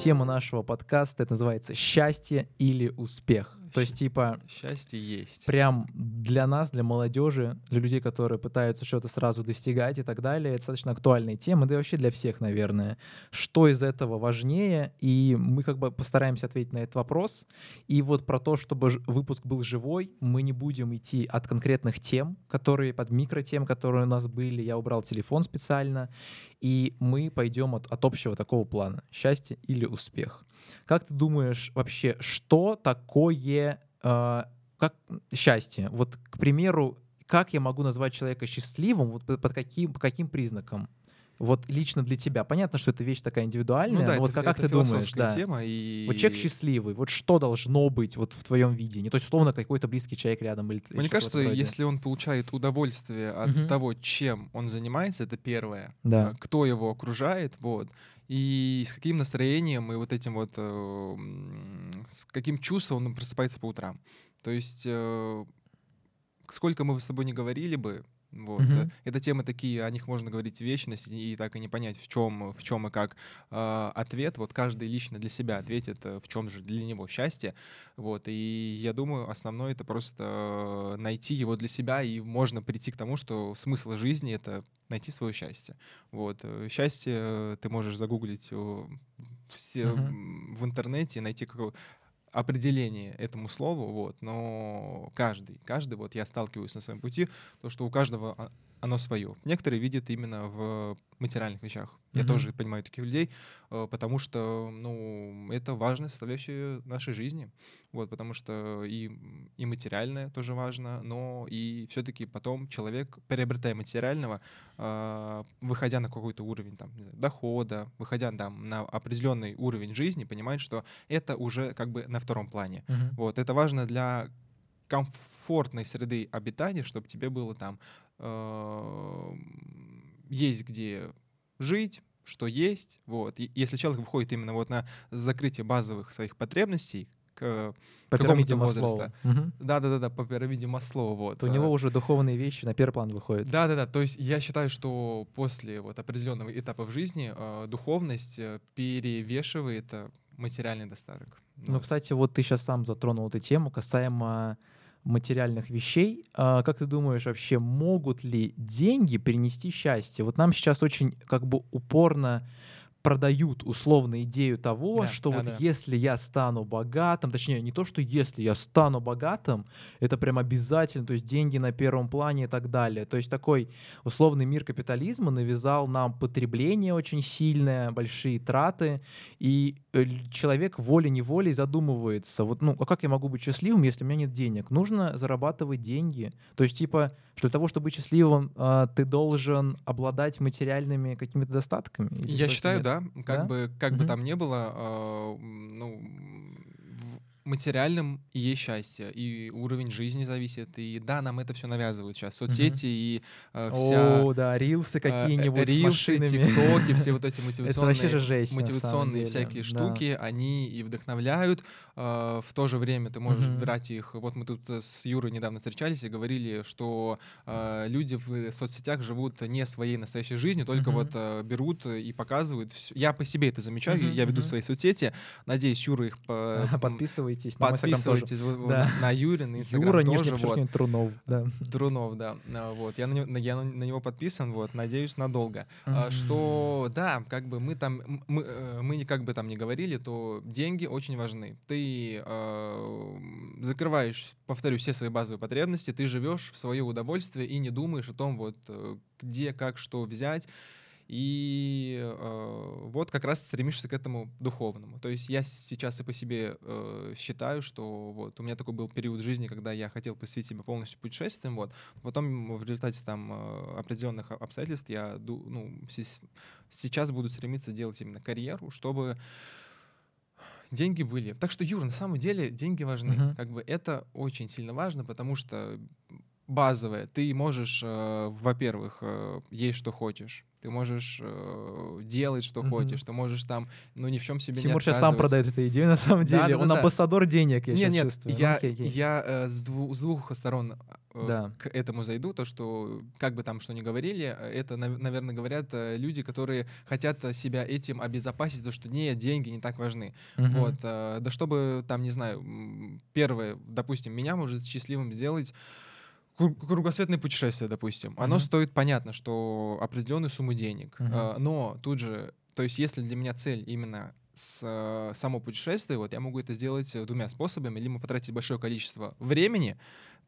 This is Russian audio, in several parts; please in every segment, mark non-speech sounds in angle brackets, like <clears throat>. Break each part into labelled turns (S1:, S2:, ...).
S1: тема нашего подкаста, это называется «Счастье или успех». То есть, типа...
S2: Счастье есть.
S1: Прям для нас, для молодежи, для людей, которые пытаются что-то сразу достигать и так далее, это достаточно актуальная тема, да и вообще для всех, наверное. Что из этого важнее? И мы как бы постараемся ответить на этот вопрос. И вот про то, чтобы выпуск был живой, мы не будем идти от конкретных тем, которые, под микротем, которые у нас были. Я убрал телефон специально. И мы пойдем от, от общего такого плана. Счастье или успех. Как ты думаешь вообще, что такое э, как счастье? Вот, к примеру, как я могу назвать человека счастливым, вот под каким, по каким признакам? Вот лично для тебя. Понятно, что это вещь такая индивидуальная,
S2: ну, да,
S1: но
S2: это,
S1: вот как, как
S2: это
S1: ты думаешь, да?
S2: Тема и...
S1: Вот человек счастливый, вот что должно быть вот в твоем видении? То есть, условно, какой-то близкий человек рядом или
S2: Мне кажется, если он получает удовольствие от угу. того, чем он занимается, это первое.
S1: Да.
S2: Кто его окружает, вот и с каким настроением и вот этим вот, э, с каким чувством он просыпается по утрам. То есть, э, сколько мы с тобой не говорили бы, вот. Mm-hmm. Это темы такие, о них можно говорить вечность и так и не понять, в чем, в чем и как э, ответ. Вот каждый лично для себя ответит, э, в чем же для него счастье. Вот. И я думаю, основное это просто найти его для себя, и можно прийти к тому, что смысл жизни — это найти свое счастье. Вот. Э, счастье ты можешь загуглить все uh-huh. в интернете, найти какого определение этому слову, вот, но каждый, каждый, вот я сталкиваюсь на своем пути, то, что у каждого а, оно свое. Некоторые видят именно в материальных вещах. Я mm-hmm. тоже понимаю таких людей, э, потому что, ну, это важная составляющая нашей жизни. Вот, потому что и, и материальное тоже важно, но и все-таки потом человек, приобретая материального, э, выходя на какой-то уровень там, знаю, дохода, выходя там, на определенный уровень жизни, понимает, что это уже как бы на втором плане.
S1: Mm-hmm.
S2: Вот, это важно для комфортной среды обитания, чтобы тебе было там есть где жить, что есть. Вот. И если человек выходит именно вот на закрытие базовых своих потребностей, к
S1: по пирамиде Маслоу.
S2: Да, да, да, да, по пирамиде Маслоу. Вот.
S1: То у него уже духовные вещи на первый план выходят.
S2: Да, да, да. То есть я считаю, что после вот определенного этапа в жизни э, духовность э, перевешивает э, материальный достаток.
S1: Ну, вот. кстати, вот ты сейчас сам затронул эту тему касаемо материальных вещей. А, как ты думаешь, вообще могут ли деньги принести счастье? Вот нам сейчас очень как бы упорно продают условно идею того, да, что да, вот да. если я стану богатым, точнее не то, что если я стану богатым, это прям обязательно, то есть деньги на первом плане и так далее. То есть такой условный мир капитализма навязал нам потребление очень сильное, большие траты, и человек волей-неволей задумывается, вот, ну, а как я могу быть счастливым, если у меня нет денег? Нужно зарабатывать деньги. То есть типа что для того, чтобы быть счастливым, а, ты должен обладать материальными какими-то достатками?
S2: Я считаю, да. Как да? бы как угу. бы там ни было, а, ну материальном и есть счастье, и уровень жизни зависит, и да, нам это все навязывают сейчас, соцсети mm и э, вся...
S1: О, да, рилсы э, какие-нибудь
S2: Рилсы, тиктоки, все вот <laughs> эти мотивационные, жесть, мотивационные всякие штуки, да. они и вдохновляют, э, в то же время ты можешь mm брать их, вот мы тут с Юрой недавно встречались и говорили, что э, люди в соцсетях живут не своей настоящей жизнью, только mm вот э, берут и показывают, все. я по себе это замечаю, mm я веду mm свои соцсети, надеюсь, Юра их... По, <laughs>
S1: Подписывайтесь подписывайтесь.
S2: На
S1: тоже.
S2: Да. на Инстаграм
S1: Юра,
S2: тоже.
S1: Вот. Трунов, да.
S2: Трунов, да. А, вот. Я, на, я на него подписан, вот, надеюсь, надолго. Mm-hmm. Что, да, как бы мы там, мы, э, мы как бы там не говорили, то деньги очень важны. Ты э, закрываешь, повторю, все свои базовые потребности, ты живешь в свое удовольствие и не думаешь о том, вот, э, где, как, что взять. И э, вот как раз стремишься к этому духовному. То есть я сейчас и по себе э, считаю, что вот у меня такой был период жизни, когда я хотел посвятить себя полностью путешествиям, вот. Потом в результате там э, определенных обстоятельств я ну, сейчас буду стремиться делать именно карьеру, чтобы деньги были. Так что, Юр, на самом деле деньги важны. Uh-huh. Как бы это очень сильно важно, потому что базовое. Ты можешь, э, во-первых, э, есть что хочешь. Ты можешь э, делать, что
S1: Мгм.
S2: хочешь. Ты можешь там, ну, ни в чем себе
S1: Тимур
S2: не
S1: сейчас сам продает эту идею, на самом
S2: Да,
S1: деле.
S2: да,
S1: Он
S2: да, да.
S1: амбассадор денег, я
S2: нет, нет,
S1: чувствую. Ну,
S2: я,
S1: окей, окей.
S2: я э, с, дву- с двух сторон э,
S1: Да.
S2: к этому зайду, то, что как бы там что ни говорили, э, это, наверное, говорят э, люди, которые хотят э, себя этим обезопасить, то, что не, деньги не так важны.
S1: Мгм.
S2: Вот, э, да чтобы там, не знаю, первое, допустим, меня может счастливым сделать кругосветное путешествие, допустим. Оно
S1: Мгм.
S2: стоит, понятно, что определенную сумму денег. Э, Но тут же, то есть если для меня цель именно с, э, само путешествие, вот я могу это сделать э, двумя способами. Либо потратить большое количество времени,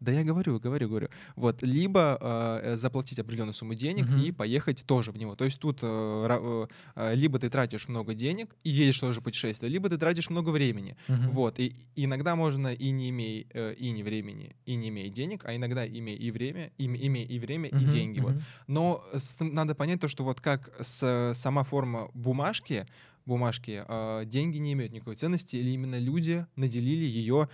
S2: да я говорю, говорю, говорю. Вот, либо э, заплатить определенную сумму денег
S1: Мгм.
S2: и поехать тоже в него. То есть тут э, э, э, либо ты тратишь много денег и едешь тоже путешествие, либо ты тратишь много времени.
S1: Мгм.
S2: Вот, и иногда можно и не имея э, и не времени, и не имея денег, а иногда имея и время, име- имея и время, и
S1: Мгм,
S2: деньги. Вот.
S1: мгм.
S2: Но с- надо понять то, что вот как с, сама форма бумажки, бумажки, э, деньги не имеют никакой ценности, или именно люди наделили ее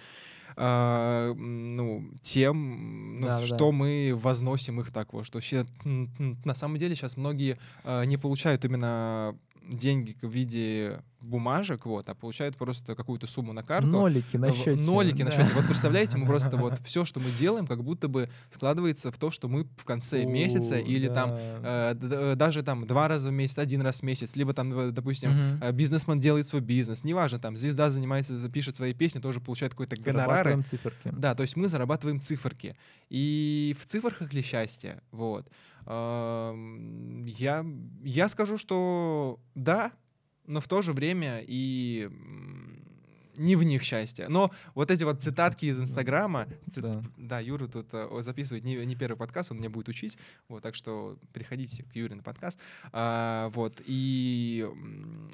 S2: а, м, ну, тем, ну,
S1: Да-да-да.
S2: что мы возносим их так вот, что м, на самом деле сейчас многие а, не получают именно деньги в виде бумажек, вот, а получают просто какую-то сумму на карту.
S1: Нолики на счете.
S2: Нолики на
S1: да.
S2: счете. Вот представляете, мы просто вот <laughs> все, что мы делаем, как будто бы складывается в то, что мы в конце месяца
S1: О,
S2: или там
S1: да.
S2: э, д- д- даже там два раза в месяц, один раз в месяц, либо там, э, допустим, э, бизнесмен делает свой бизнес, неважно, там звезда занимается, пишет свои песни, тоже получает какой-то гонорары.
S1: Циферки.
S2: Да, то есть мы зарабатываем циферки. И в цифрах ли счастье? Вот. Я, я скажу, что да, но в то же время и не в них счастье. Но вот эти вот цитатки из Инстаграма, цит-
S1: Да.
S2: да, Юра тут э, записывает не, не первый подкаст, он меня будет учить, вот, так что приходите к Юре на подкаст. А, вот, и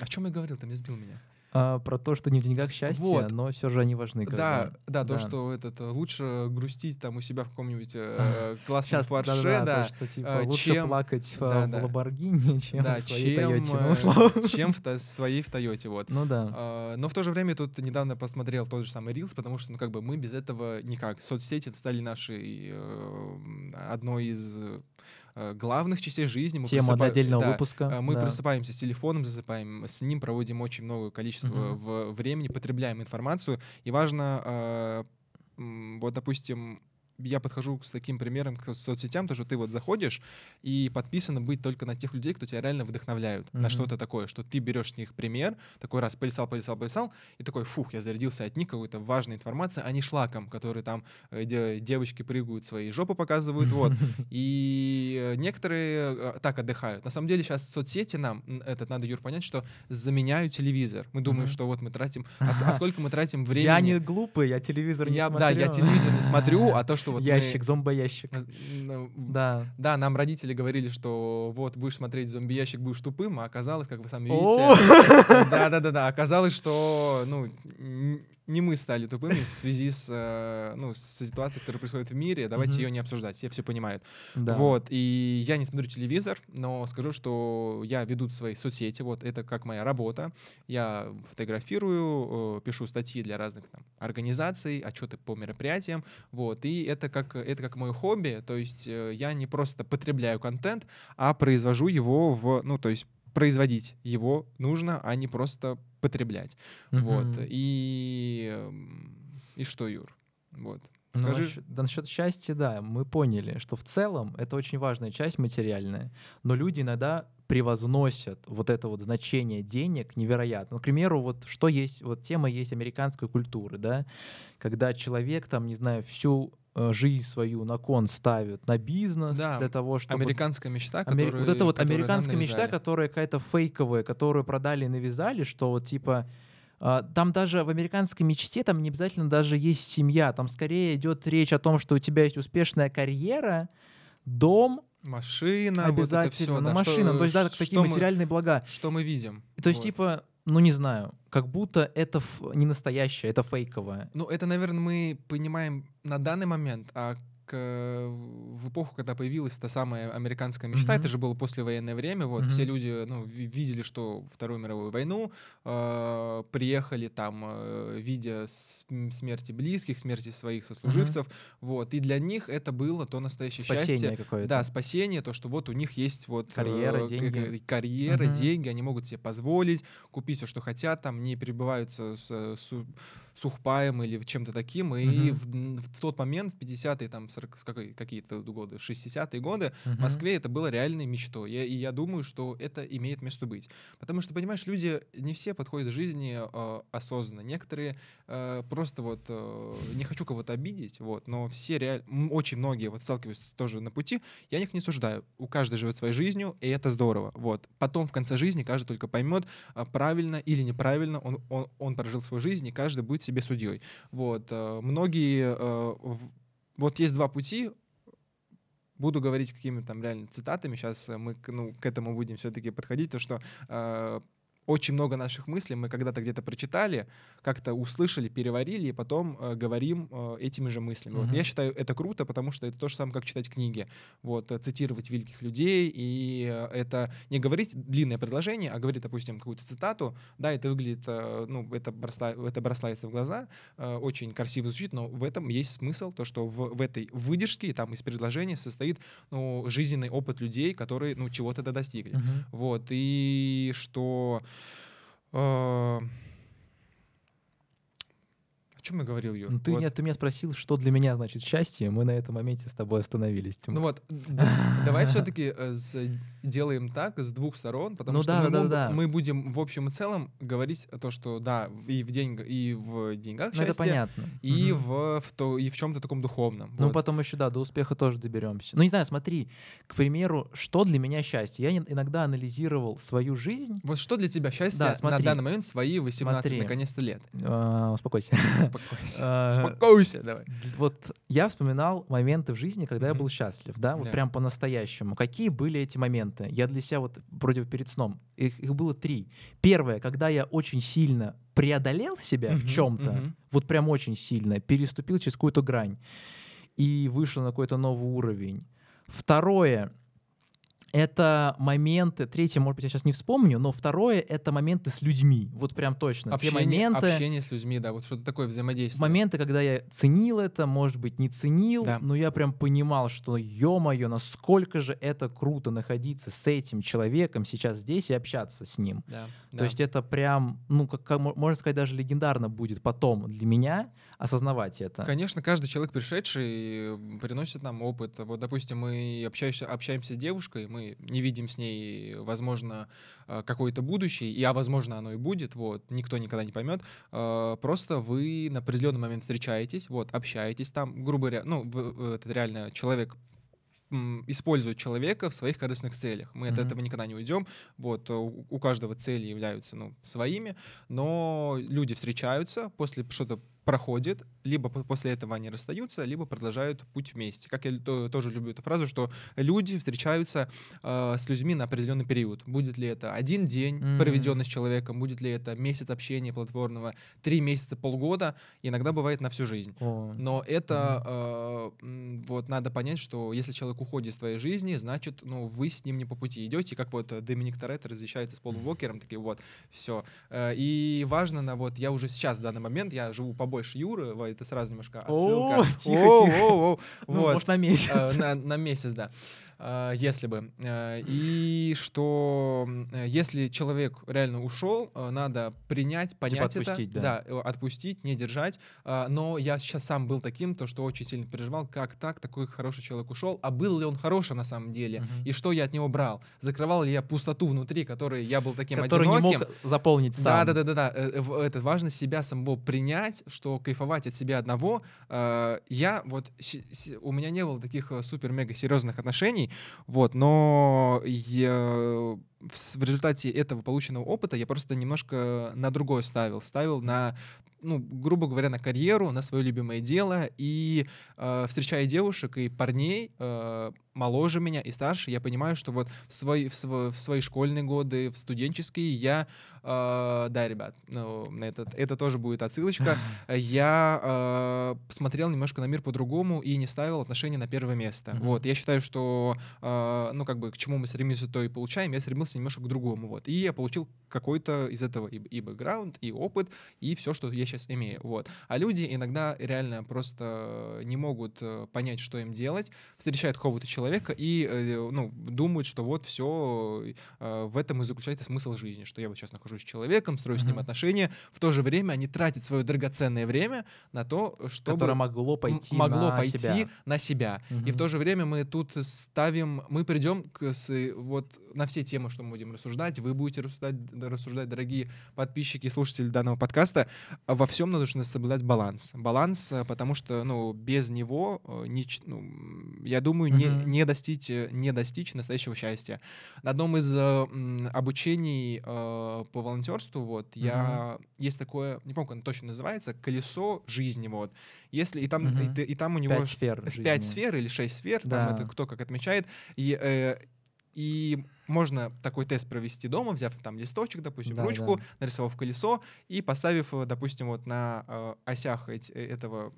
S2: о чем я говорил, ты мне сбил меня.
S1: А, про то, что не в деньгах счастье,
S2: Вот.
S1: но все же они важны. как
S2: Да, да, то,
S1: Да.
S2: что этот э, лучше грустить там у себя в каком-нибудь э, <laughs> классном
S1: Сейчас,
S2: Порше,
S1: да,
S2: да,
S1: то, что типа
S2: э,
S1: лучше
S2: чем-
S1: плакать в,
S2: да,
S1: в
S2: да.
S1: Ламборгини, <laughs> чем
S2: да,
S1: в своей
S2: чем,
S1: Тойоте. ну, условно. <laughs>
S2: чем в та- своей в Тойоте, вот.
S1: Ну да.
S2: А, Но в то же время тут недавно посмотрел тот же самый Reels, потому что, ну, как бы мы без этого никак. Соцсети стали нашей э, одной из главных частей жизни. Мы
S1: Тема
S2: просыпа-
S1: отдельного
S2: да,
S1: выпуска.
S2: а, Мы
S1: да.
S2: просыпаемся с телефоном, засыпаем с ним, проводим очень много количества в- времени, потребляем информацию. И важно, э, вот, допустим, я подхожу с таким примером к соцсетям, то, что ты вот заходишь и подписано быть только на тех людей, кто тебя реально вдохновляют
S1: Мгм.
S2: на что-то такое, что ты берешь с них пример, такой раз полисал, полисал, полисал, и такой, фух, я зарядился от них какой-то важной информации, а не шлаком, который там э, де- девочки прыгают, свои жопы показывают, вот. <laughs> И э, некоторые э, так отдыхают. На самом деле сейчас соцсети нам, этот надо, Юр, понять, что заменяют телевизор. Мы думаем, что вот мы тратим, а, а сколько мы тратим времени?
S1: Я не глупый, я телевизор не
S2: Я-
S1: смотрю.
S2: Да, я телевизор не смотрю, а то, что вот мы-
S1: Ящик, зомбоящик.
S2: э, ну,
S1: Да.
S2: Да, нам родители говорили, что вот будешь смотреть зомби-ящик, будешь тупым, а оказалось, как вы сами видите, да-да-да, <laughs> оказалось, что ну не мы стали тупыми в связи с э, ну с ситуацией, которая происходит в мире. Давайте
S1: Мгм.
S2: ее не обсуждать, все все понимают.
S1: Да.
S2: Вот и я не смотрю телевизор, но скажу, что я веду свои соцсети. Вот это как моя работа. Я фотографирую, э, пишу статьи для разных там, организаций, отчеты по мероприятиям. Вот и это как это как мое хобби. То есть э, я не просто потребляю контент, а произвожу его в ну то есть производить его нужно, а не просто потреблять. Вот.
S1: Мгм.
S2: И, эм, и что, Юр? Вот.
S1: Ну,
S2: Скажи.
S1: насчет, да, насчет счастья, да, мы поняли, что в целом это очень важная часть материальная, но люди иногда превозносят вот это вот значение денег невероятно. Ну, к примеру, вот что есть, вот тема есть американской культуры, да, когда человек там, не знаю, всю э, жизнь свою на кон ставит на бизнес
S2: Да,
S1: для того, чтобы...
S2: Американская мечта,
S1: Амери-
S2: которую,
S1: Вот это вот американская мечта, которая какая-то фейковая, которую продали и навязали, что вот типа а, там даже в американской мечте там не обязательно даже есть семья, там скорее идет речь о том, что у тебя есть успешная карьера, дом
S2: Машина,
S1: обязательно,
S2: вот это
S1: ну,
S2: всё,
S1: машина,
S2: да,
S1: то есть да,
S2: что
S1: такие
S2: мы-
S1: материальные блага.
S2: Что мы видим.
S1: То есть
S2: Вот.
S1: типа, ну не знаю, как будто это ф- не настоящее, это фейковое.
S2: Ну, это, наверное, мы понимаем на данный момент, а в эпоху, когда появилась та самая американская мечта,
S1: Мгм.
S2: это же было послевоенное время, вот, все
S1: Мгм.
S2: люди, ну, ви- видели, что Вторую мировую войну, э, приехали там, э, видя с- смерти близких, смерти своих сослуживцев, вот, и для них это было то настоящее
S1: Спасение
S2: счастье,
S1: какое-то.
S2: да, спасение, то, что вот у них есть вот э,
S1: Карьера,
S2: к-
S1: деньги.
S2: к- карьера,
S1: Мгм.
S2: деньги, они могут себе позволить купить все, что хотят, там не перебиваются с, э, су- сухпаем или чем-то таким. И
S1: Мгм.
S2: в, в тот момент, в 50-е, там, 40, с какой- какие-то годы, 60-е годы, в
S1: Мгм.
S2: Москве это было реальной мечтой. Я- и я думаю, что это имеет место быть. Потому что, понимаешь, люди не все подходят к жизни э, осознанно. Некоторые э, просто вот, э, не хочу кого-то обидеть, вот, но все реально, очень многие вот сталкиваются тоже на пути, я них не суждаю. У каждого живет своей жизнью, и это здорово. Вот. Потом в конце жизни каждый только поймет, а, правильно или неправильно он, он, он прожил свою жизнь, и каждый будет себе судьей. Вот. э, Многие... э, Вот есть два пути, буду говорить какими-то там реально цитатами, сейчас мы к, ну, к этому будем все-таки подходить, то что э, очень много наших мыслей мы когда-то где-то прочитали, как-то услышали, переварили, и потом э, говорим э, этими же мыслями. Вот
S1: Мгм.
S2: я считаю это круто, потому что это то же самое, как читать книги. Вот, э, цитировать великих людей, и э, это не говорить длинное предложение, а говорить, допустим, какую-то цитату. Да, это выглядит, э, ну, это, броста- это бросается в глаза, э, очень красиво звучит, но в этом есть смысл, то, что в, в этой выдержке, там, из предложения состоит, ну, жизненный опыт людей, которые, ну, чего-то достигли.
S1: Мгм.
S2: Вот, и что... Um. Чем я говорил, Юр?
S1: Ну, ты,
S2: Вот.
S1: нет, ты меня спросил, что для меня значит счастье, мы на этом моменте с тобой остановились. Тимур.
S2: Ну вот, давай все-таки делаем так с двух сторон, потому
S1: Ну
S2: что
S1: да,
S2: мы,
S1: да,
S2: мог-
S1: да, да.
S2: мы будем в общем и целом говорить то, что да, и в, деньг, и в деньгах
S1: Ну, это
S2: счастье,
S1: понятно.
S2: и, в, в то, и в чем-то таком духовном.
S1: Ну,
S2: Вот.
S1: потом еще, да, до успеха тоже доберемся. Ну, не знаю, смотри, к примеру, что для меня счастье? Я ин- иногда анализировал свою жизнь.
S2: Вот что для тебя счастье
S1: Да,
S2: на
S1: смотри.
S2: данный момент свои 18
S1: Смотри.
S2: наконец-то лет?
S1: А, Успокойся. <laughs>
S2: Успокойся.
S1: А,
S2: Успокойся, давай.
S1: Вот я вспоминал моменты в жизни, когда я был счастлив, да, вот прям по-настоящему. Какие были эти моменты? Я для себя вот вроде перед сном, их, их было три. Первое, когда я очень сильно преодолел себя в чем-то, вот прям очень сильно, переступил через какую-то грань и вышел на какой-то новый уровень. Второе, это моменты, третье, может быть, я сейчас не вспомню, но второе — это моменты с людьми. Вот прям точно. Те
S2: Общение,
S1: моменты,
S2: общение с людьми, да, вот что-то такое взаимодействие.
S1: моменты, когда я ценил это, может быть, не ценил,
S2: Да.
S1: но я прям понимал, что, ё-моё, насколько же это круто находиться с этим человеком сейчас здесь и общаться с ним.
S2: Да, да.
S1: То есть это прям, ну, как, как мо- можно сказать, даже легендарно будет потом для меня осознавать это.
S2: Конечно, каждый человек, пришедший, приносит нам опыт. Вот, допустим, мы общаемся, общаемся с девушкой, мы не видим с ней, возможно, э, какое-то будущее, и, а возможно, оно и будет, вот, никто никогда не поймет. Э, Просто вы на определенный момент встречаетесь, вот, общаетесь там, грубо говоря, ну, это реально человек использует человека в своих корыстных целях. Мы от
S1: Мгм.
S2: этого никогда не уйдем. Вот э, у у каждого цели являются ну, своими, но люди встречаются, после что-то проходит, либо по- после этого они расстаются, либо продолжают путь вместе. Как я то- тоже люблю эту фразу, что люди встречаются э, с людьми на определенный период. Будет ли это один день,
S1: Мгм.
S2: проведенный с человеком, будет ли это месяц общения платформного, три месяца, полгода, иногда бывает на всю жизнь.
S1: О,
S2: Но это э, м, вот надо понять, что если человек уходит из твоей жизни, значит, ну вы с ним не по пути идете, как вот э, Доминик Торетто разъезжается с Полом Уокером, такие вот все. И важно на вот я уже сейчас в данный момент я живу побольше Юры, вот это сразу немножко отсылка.
S1: О, тихо, тихо.
S2: о,
S1: ну,
S2: вот.
S1: может, на месяц.
S2: Э, на месяц, да. Э, Если бы. Э, И что э, если человек реально ушел, э, надо принять, понять
S1: отпустить,
S2: это.
S1: да.
S2: э, отпустить, не держать. Э, Но я сейчас сам был таким, то что очень сильно переживал, как так, такой хороший человек ушел, а был ли он хороший на самом деле?
S1: Мгм.
S2: И что я от него брал? Закрывал ли я пустоту внутри, которой я был таким
S1: Который не
S2: одиноким?
S1: мог заполнить сам.
S2: Да, да, да, да, да. В- Это важно себя самого принять, что кайфовать от себя одного. Я вот у меня не было таких супер-мега серьезных отношений, вот, но я в результате этого полученного опыта я просто немножко на другое ставил, ставил на ну, грубо говоря, на карьеру, на свое любимое дело. И э, встречая девушек и парней э, моложе меня и старше, я понимаю, что вот в свои, в, сво- в свои школьные годы, в студенческие, я э, да, ребят, ну, это, это тоже будет отсылочка. <laughs> Я э, смотрел немножко на мир по-другому и не ставил отношения на первое место. Mm-hmm. Вот, я считаю, что, э, ну, как бы, к чему мы стремимся, то и получаем. Я стремился немножко к другому, вот. И я получил какой-то из этого и, и бэкграунд, и опыт, и все, что я сейчас имею, вот. А люди иногда реально просто не могут э, понять, что им делать, встречают какого-то человека и, э, ну, думают, что вот все э, в этом и заключается смысл жизни, что я вот сейчас нахожусь с человеком, строю mm-hmm. с ним отношения, в то же время они тратят свое драгоценное время на то, чтобы...
S1: Которое могло пойти
S2: могло
S1: на
S2: пойти
S1: себя.
S2: на себя.
S1: Мгм.
S2: И в то же время мы тут ставим, мы придем к, с, вот на все темы, что мы будем рассуждать, вы будете рассуждать, рассуждать, дорогие подписчики и слушатели данного подкаста, а во всем нужно соблюдать баланс. Баланс, э, потому что, ну, без него, э, нич- ну, я думаю, не,
S1: Мгм.
S2: Не достичь, э, не достичь настоящего счастья. На одном из э, обучений э, по волонтерству, вот, я, есть такое, не помню, как оно точно называется, колесо жизни, вот. Если, и там, и,
S1: Мгм.
S2: ты- и там у него
S1: Пять сфер жизни.
S2: пять сфер или шесть сфер, там
S1: Да.
S2: это кто как отмечает, и, э, и можно такой тест провести дома, взяв там листочек, допустим,
S1: Да,
S2: ручку,
S1: да.
S2: нарисовав колесо и поставив, э, допустим, вот на э, осях эти- э, этого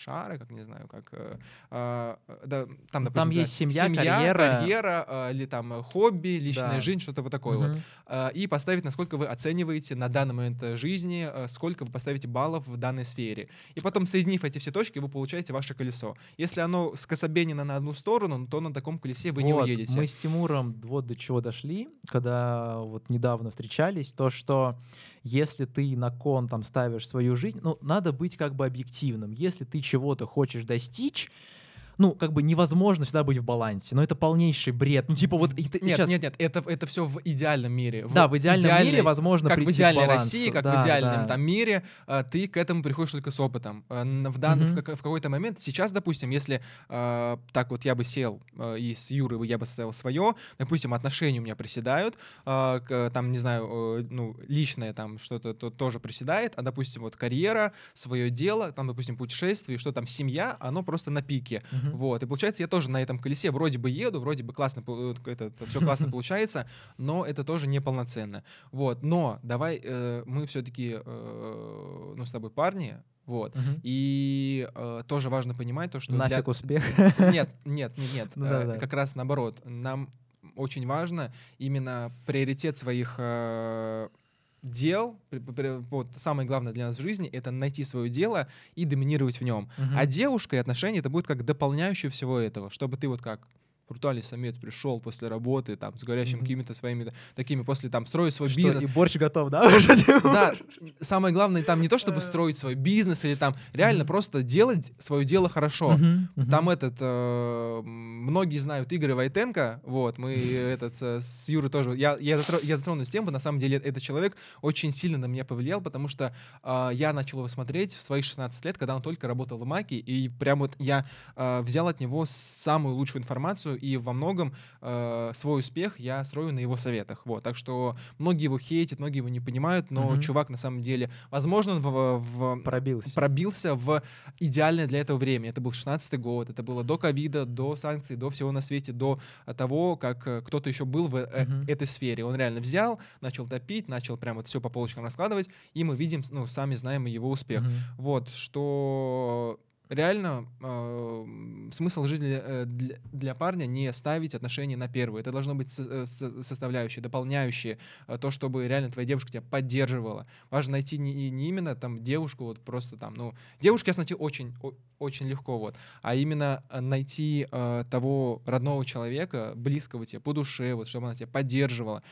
S2: шара, как не знаю, как э, а, да, там, допустим,
S1: Там
S2: да,
S1: есть семья, карьера.
S2: карьера, э, или там э, хобби, личная
S1: Да.
S2: жизнь, что-то вот такое вот
S1: Мгм.
S2: а, и поставить, насколько вы оцениваете на данный момент э, жизни, э, сколько вы поставите баллов в данной сфере. И потом, соединив эти все точки, вы получаете ваше колесо. Если оно скособенено на одну сторону, то на таком колесе вы не
S1: Вот,
S2: уедете.
S1: Мы с Тимуром вот до чего дошли, когда вот недавно встречались, то, что если ты на кон там ставишь свою жизнь, ну, надо быть как бы объективным. Если ты чего-то хочешь достичь, ну, как бы невозможно всегда быть в балансе. Но это полнейший бред. Ну, типа вот...
S2: Нет,
S1: щас-
S2: нет, нет, это, это все в идеальном мире.
S1: Да, в идеальном мире
S2: идеальной-
S1: возможно
S2: как в идеальной. России, как
S1: Да,
S2: в идеальном
S1: да.
S2: там мире, а, ты к этому приходишь только с опытом. Н- В, дан, в,
S1: Мгм.
S2: как- в какой-то момент, сейчас, допустим, если а, так вот я бы сел а, и с Юрой я бы составил свое, допустим, отношения у меня приседают, а, к- там, не знаю, э, ну, личное там что-то то- тоже приседает, а, допустим, вот карьера, свое дело, там, допустим, путешествие, что там, семья, оно просто на пике.
S1: Мгм.
S2: Вот, и получается, я тоже на этом колесе вроде бы еду, вроде бы классно, пол- э, это, все классно <laughs> получается, но это тоже неполноценно. Вот, но давай э, мы все-таки, ну, с тобой парни, вот,
S1: Мгм.
S2: и э, тоже важно понимать то, что... для-
S1: Нафиг успех.
S2: Нет, нет, нет, нет, <laughs>
S1: Ну
S2: э,
S1: да-да.
S2: как раз наоборот. Нам очень важно именно приоритет своих э, дел, вот самое главное для нас в жизни, это найти свое дело и доминировать в нем.
S1: Мгм.
S2: А девушка и отношения это будет как дополняющее всего этого, чтобы ты вот как брутальный самец пришел после работы, там, с горящими
S1: Мгм.
S2: какими-то своими такими, после там, строить свой
S1: Что,
S2: бизнес.
S1: и борщ готов, да? <laughs>
S2: Да, самое главное там не то, чтобы строить свой бизнес или там реально просто делать свое дело хорошо. Там этот, э, многие знают Игоря Войтенко, вот, мы этот э, с Юрой тоже, я, я, затро- я затрону с тему, на самом деле этот человек очень сильно на меня повлиял, потому что э, я начал его смотреть в свои 16 лет, когда он только работал в Маке, и прям вот я э, взял от него самую лучшую информацию, и во многом э, свой успех я строю на его советах, вот, так что многие его хейтят, многие его не понимают, но
S1: Мгм.
S2: чувак на самом деле, возможно, он в, в-
S1: Пробился.
S2: пробился в идеальное для этого время. Это был 16 год, это было до ковида, до санкций, до всего на свете, до того, как э, кто-то еще был в э,
S1: Мгм.
S2: этой сфере. Он реально взял, начал топить, начал прям вот все по полочкам раскладывать, и мы видим, ну, сами знаем его успех.
S1: Мгм.
S2: Вот, что реально э, смысл жизни э, для, для парня не ставить отношения на первое. Это должно быть со- э, со- составляющие, дополняющие э, то, чтобы реально твоя девушка тебя поддерживала. Важно найти не, не именно там девушку, вот просто там, ну, девушке найти очень, о- очень легко, вот, а именно найти э, того родного человека, близкого тебе по душе, вот, чтобы она тебя поддерживала.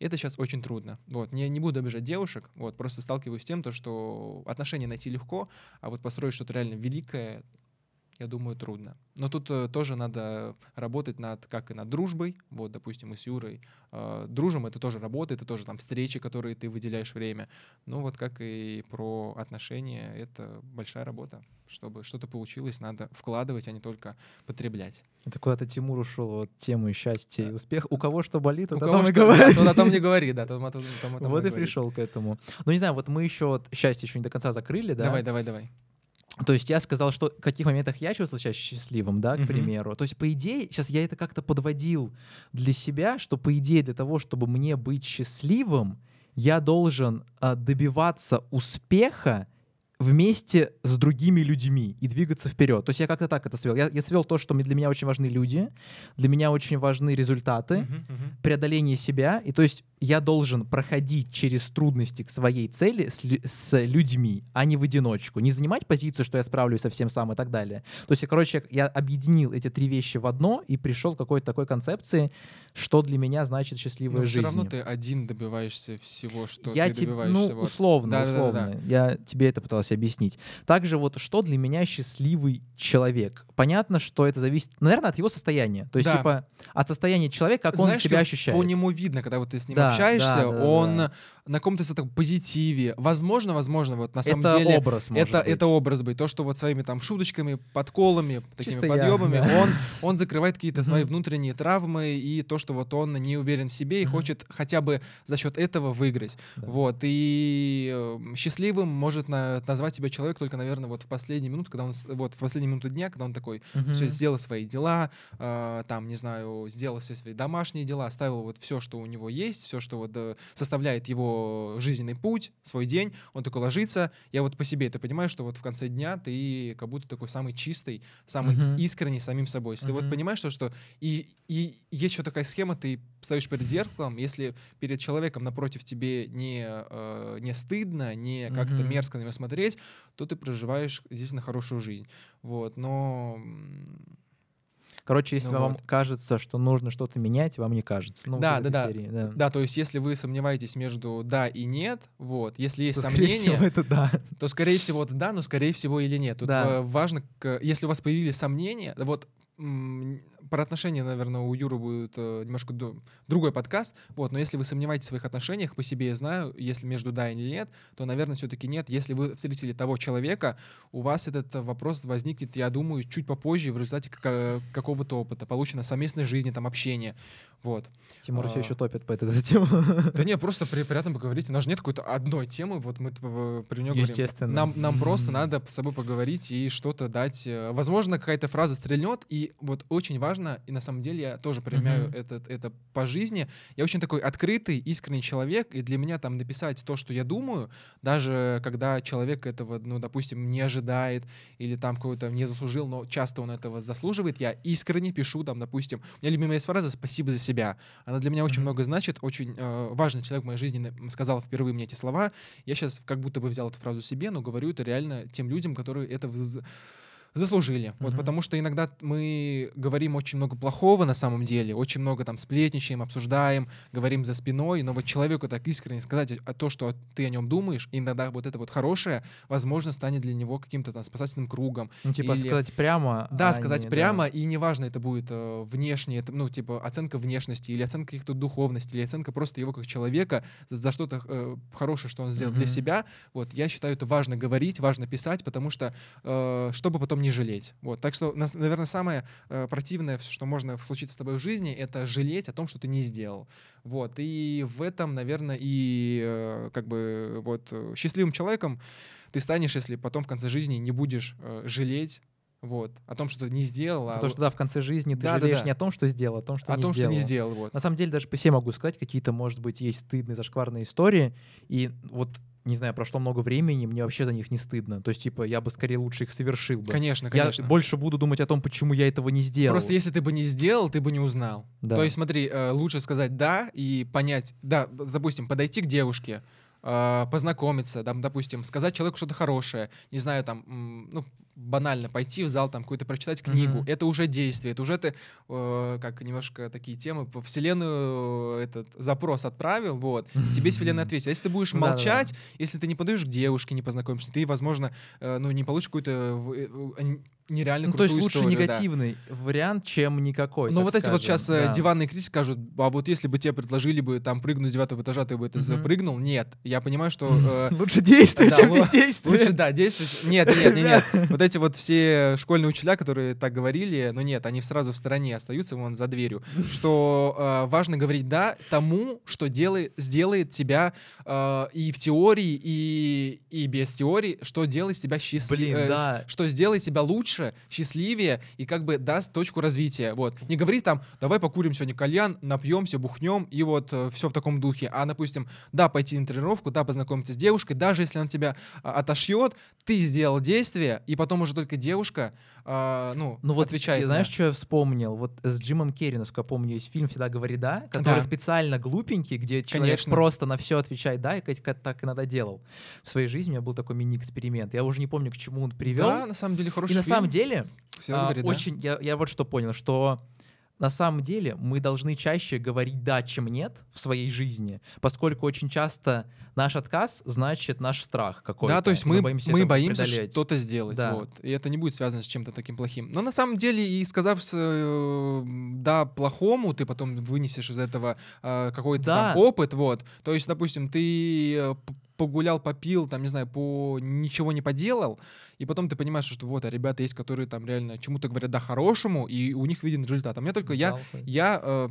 S2: Это сейчас очень трудно. Вот. Не, не буду обижать девушек, вот, просто сталкиваюсь с тем, то, что отношения найти легко, а вот построить что-то реально великое, я думаю, трудно. Но тут э, тоже надо работать над, как и над дружбой. Вот, допустим, мы с Юрой э, дружим, это тоже работа, это тоже там встречи, которые ты выделяешь время. Ну вот как и про отношения, это большая работа. Чтобы что-то получилось, надо вкладывать, а не только потреблять.
S1: Это куда-то Тимур ушел от темы счастья и успеха. У кого что болит,
S2: У
S1: о
S2: кого что- да,
S1: говорит.
S2: тот о том не говори, да, том- том о том
S1: Вот и
S2: говорит.
S1: пришел к этому. Ну, не знаю, вот мы еще вот счастье еще не до конца закрыли, да?
S2: Давай, давай, давай.
S1: То есть я сказал, что в каких моментах я чувствовал себя счастливым, да, к
S2: Мгм.
S1: примеру. То есть, по идее, сейчас я это как-то подводил для себя, что, по идее, для того, чтобы мне быть счастливым, я должен а, добиваться успеха вместе с другими людьми и двигаться вперед. То есть я как-то так это свел. Я, я свел то, что для меня очень важны люди, для меня очень важны результаты,
S2: Мгм, мгм.
S1: преодоление себя. И то есть я должен проходить через трудности к своей цели с, с людьми, а не в одиночку. Не занимать позицию, что я справлюсь со всем сам и так далее. То есть, короче, я объединил эти три вещи в одно и пришел к какой-то такой концепции, что для меня значит счастливая
S2: Но все
S1: жизнь.
S2: равно ты один добиваешься всего, что
S1: я
S2: ты
S1: тебе,
S2: добиваешься.
S1: ну,
S2: вот.
S1: условно, условно. Я тебе это пытался объяснить. Также вот, что для меня счастливый человек? Понятно, что это зависит, наверное, от его состояния. То есть,
S2: Да.
S1: типа, от состояния человека, как
S2: Знаешь,
S1: он себя ощущает.
S2: По нему видно, когда вот ты с ним
S1: Да,
S2: общаешься,
S1: да, да,
S2: он
S1: да.
S2: на каком-то таком позитиве. Возможно, возможно, вот на самом
S1: это
S2: деле
S1: образ, может
S2: это,
S1: быть.
S2: это образ быть. То, что вот своими там шуточками, подколами, такими
S1: Чисто я,
S2: подъемами,
S1: да.
S2: он, он закрывает какие-то свои внутренние травмы и то, что вот он не уверен в себе и хочет хотя бы за счет этого выиграть.
S1: Да.
S2: Вот. И э, счастливым может на- назвать себя человек только, наверное, вот в последние минуты, когда он, вот в последние минуты дня, когда он такой,
S1: Мгм.
S2: все сделал свои дела, э, там, не знаю, сделал все свои домашние дела, оставил вот все, что у него есть, все, что вот э, составляет его жизненный путь, свой день, он такой ложится. Я вот по себе это понимаю, что вот в конце дня ты как будто такой самый чистый, самый
S1: Мгм.
S2: искренний самим собой. Если ты вот понимаешь, что, что и, и есть еще такая схема, ты стоишь перед зеркалом, если перед человеком напротив тебе не, э, не стыдно, не как-то
S1: Мгм.
S2: мерзко на него смотреть, то ты проживаешь действительно хорошую жизнь. Вот, но
S1: Короче, если
S2: Ну
S1: вам
S2: вот.
S1: кажется, что нужно что-то менять, вам не кажется. Ну,
S2: Да, да, да.
S1: серии, да.
S2: Да, то есть если вы сомневаетесь между да и нет, вот, если есть
S1: То,
S2: сомнения,
S1: всего, это да.
S2: то скорее всего это да, но скорее всего или нет. Тут
S1: Да.
S2: э, важно, если у вас появились сомнения, вот про отношения, наверное, у Юры будет э, немножко другой подкаст, вот, но если вы сомневаетесь в своих отношениях, по себе я знаю, если между да или нет, то, наверное, все-таки нет. Если вы встретили того человека, у вас этот э, вопрос возникнет, я думаю, чуть попозже в результате какого-то опыта, получено совместной жизни, там, общения, вот.
S1: Тимур все
S2: А.
S1: еще топит по этой <laughs> тему.
S2: Да нет, просто при- приятно поговорить. У нас же нет какой-то одной темы, вот мы т- при нем говорим.
S1: Естественно.
S2: Нам, нам просто надо с собой поговорить и что-то дать. э, Возможно, какая-то фраза стрельнет, и вот очень важно, и на самом деле я тоже применяю
S1: Мгм.
S2: это, это по жизни. Я очень такой открытый, искренний человек, и для меня там написать то, что я думаю, даже когда человек этого, ну, допустим, не ожидает или там какой-то не заслужил, но часто он этого заслуживает, я искренне пишу, там, допустим, у меня любимая есть фраза «спасибо за себя». Она для меня очень
S1: Мгм.
S2: много значит, очень э, важный человек в моей жизни сказал впервые мне эти слова. Я сейчас как будто бы взял эту фразу себе, но говорю это реально тем людям, которые это вз- заслужили. Вот
S1: Мгм.
S2: потому что иногда мы говорим очень много плохого на самом деле, очень много там сплетничаем, обсуждаем, говорим за спиной, но вот человеку так искренне сказать о, то, что ты о нем думаешь, и иногда вот это вот хорошее, возможно, станет для него каким-то там спасательным кругом.
S1: Ну, типа,
S2: Или-
S1: сказать прямо.
S2: Да,
S1: а
S2: сказать
S1: не-
S2: прямо, и неважно, это будет э, внешне, это, ну, типа, оценка внешности, или оценка каких-то духовности, или оценка просто его как человека за, за что-то э, хорошее, что он сделал для
S1: Мгм.
S2: себя. Вот, я считаю, это важно говорить, важно писать, потому что, э, чтобы потом не жалеть. Вот, так что, наверное, самое э, противное, что можно случиться с тобой в жизни, это жалеть о том, что ты не сделал. Вот, и в этом, наверное, и, э, как бы, вот, э, счастливым человеком ты станешь, если потом в конце жизни не будешь э, жалеть вот, о том, что ты не сделал, а
S1: Потому что, да, в конце жизни ты
S2: Да, да,
S1: жалеешь
S2: да.
S1: не о том, что сделал, а о том, что
S2: о
S1: не
S2: том,
S1: сделал.
S2: что не сделал. Вот.
S1: На самом деле, даже по себе могу сказать, какие-то, может быть, есть стыдные, зашкварные истории, и вот не знаю, прошло много времени, мне вообще за них не стыдно. То есть, типа, я бы скорее лучше их совершил бы.
S2: Конечно,
S1: Я
S2: конечно.
S1: больше буду думать о том, почему я этого не сделал.
S2: Просто если ты бы не сделал, ты бы не узнал.
S1: Да.
S2: То есть, смотри, э, лучше сказать да и понять, да, допустим, подойти к девушке, э, познакомиться, там, допустим, сказать человеку что-то хорошее, не знаю, там, ну, банально пойти в зал, там, какую-то прочитать книгу,
S1: Мгм.
S2: это уже действие, это уже ты, э, как немножко такие темы, по вселенную э, этот запрос отправил, вот, <laughs> тебе с вселенной ответит. А Если ты будешь молчать, если ты не подойдешь к девушке, не познакомишься, ты, возможно, э, ну, не получишь какую-то э, э, нереально
S1: Ну, то есть лучше
S2: историю, да.
S1: негативный вариант, чем никакой.
S2: Ну вот эти вот
S1: скажем.
S2: сейчас э,
S1: Да.
S2: диванные критики скажут, а вот если бы тебе предложили бы там прыгнуть с девятого этажа, ты бы это
S1: Мгм.
S2: запрыгнул? Нет. Я понимаю, что... э, <laughs>
S1: Лучше действовать,
S2: да,
S1: чем бездействие.
S2: Лучше, да, действовать. Нет, нет, нет, <laughs> нет. Вот эти вот все школьные учителя, которые так говорили, но нет, они сразу в стороне остаются, вон за дверью, <laughs> что э, важно говорить «да» тому, что делает, сделает тебя э, и в теории, и, и без теории, что делает тебя счастливее,
S1: Блин, да.
S2: что сделает тебя лучше, счастливее и как бы даст точку развития. Вот. Не говори там, давай покурим сегодня кальян, напьемся, бухнем, и вот э, все в таком духе. А, допустим, да, пойти на тренировку, да, познакомиться с девушкой, даже если она тебя а, отошьет, ты сделал действие, и потом уже только девушка, а, ну,
S1: Ну вот,
S2: отвечает. на-
S1: знаешь, что я вспомнил? Вот с Джимом Керри, насколько я помню, есть фильм «Всегда говори да», который
S2: Да.
S1: специально глупенький, где человек
S2: Конечно.
S1: просто на все отвечает да, и как- так иногда делал. В своей жизни у меня был такой мини-эксперимент. Я уже не помню, к чему он привел.
S2: Да, на самом деле хороший
S1: и на
S2: фильм.
S1: самом деле,
S2: Всегда
S1: а,
S2: говори, да.
S1: очень, я, я вот что понял, что на самом деле мы должны чаще говорить «да», чем «нет» в своей жизни, поскольку очень часто наш отказ значит наш страх какой-то.
S2: Да, то есть
S1: и
S2: мы,
S1: боимся,
S2: мы боимся что-то сделать,
S1: Да.
S2: вот. И это не будет связано с чем-то таким плохим. Но на самом деле, и сказав э, да плохому, ты потом вынесешь из этого э, какой-то
S1: Да.
S2: там опыт, вот. То есть, допустим, ты э, погулял, попил, там, не знаю, по ничего не поделал, и потом ты понимаешь, что вот, а ребята есть, которые там реально чему-то говорят да хорошему, и у них виден результат. А мне только я,
S1: Взял,
S2: я, э,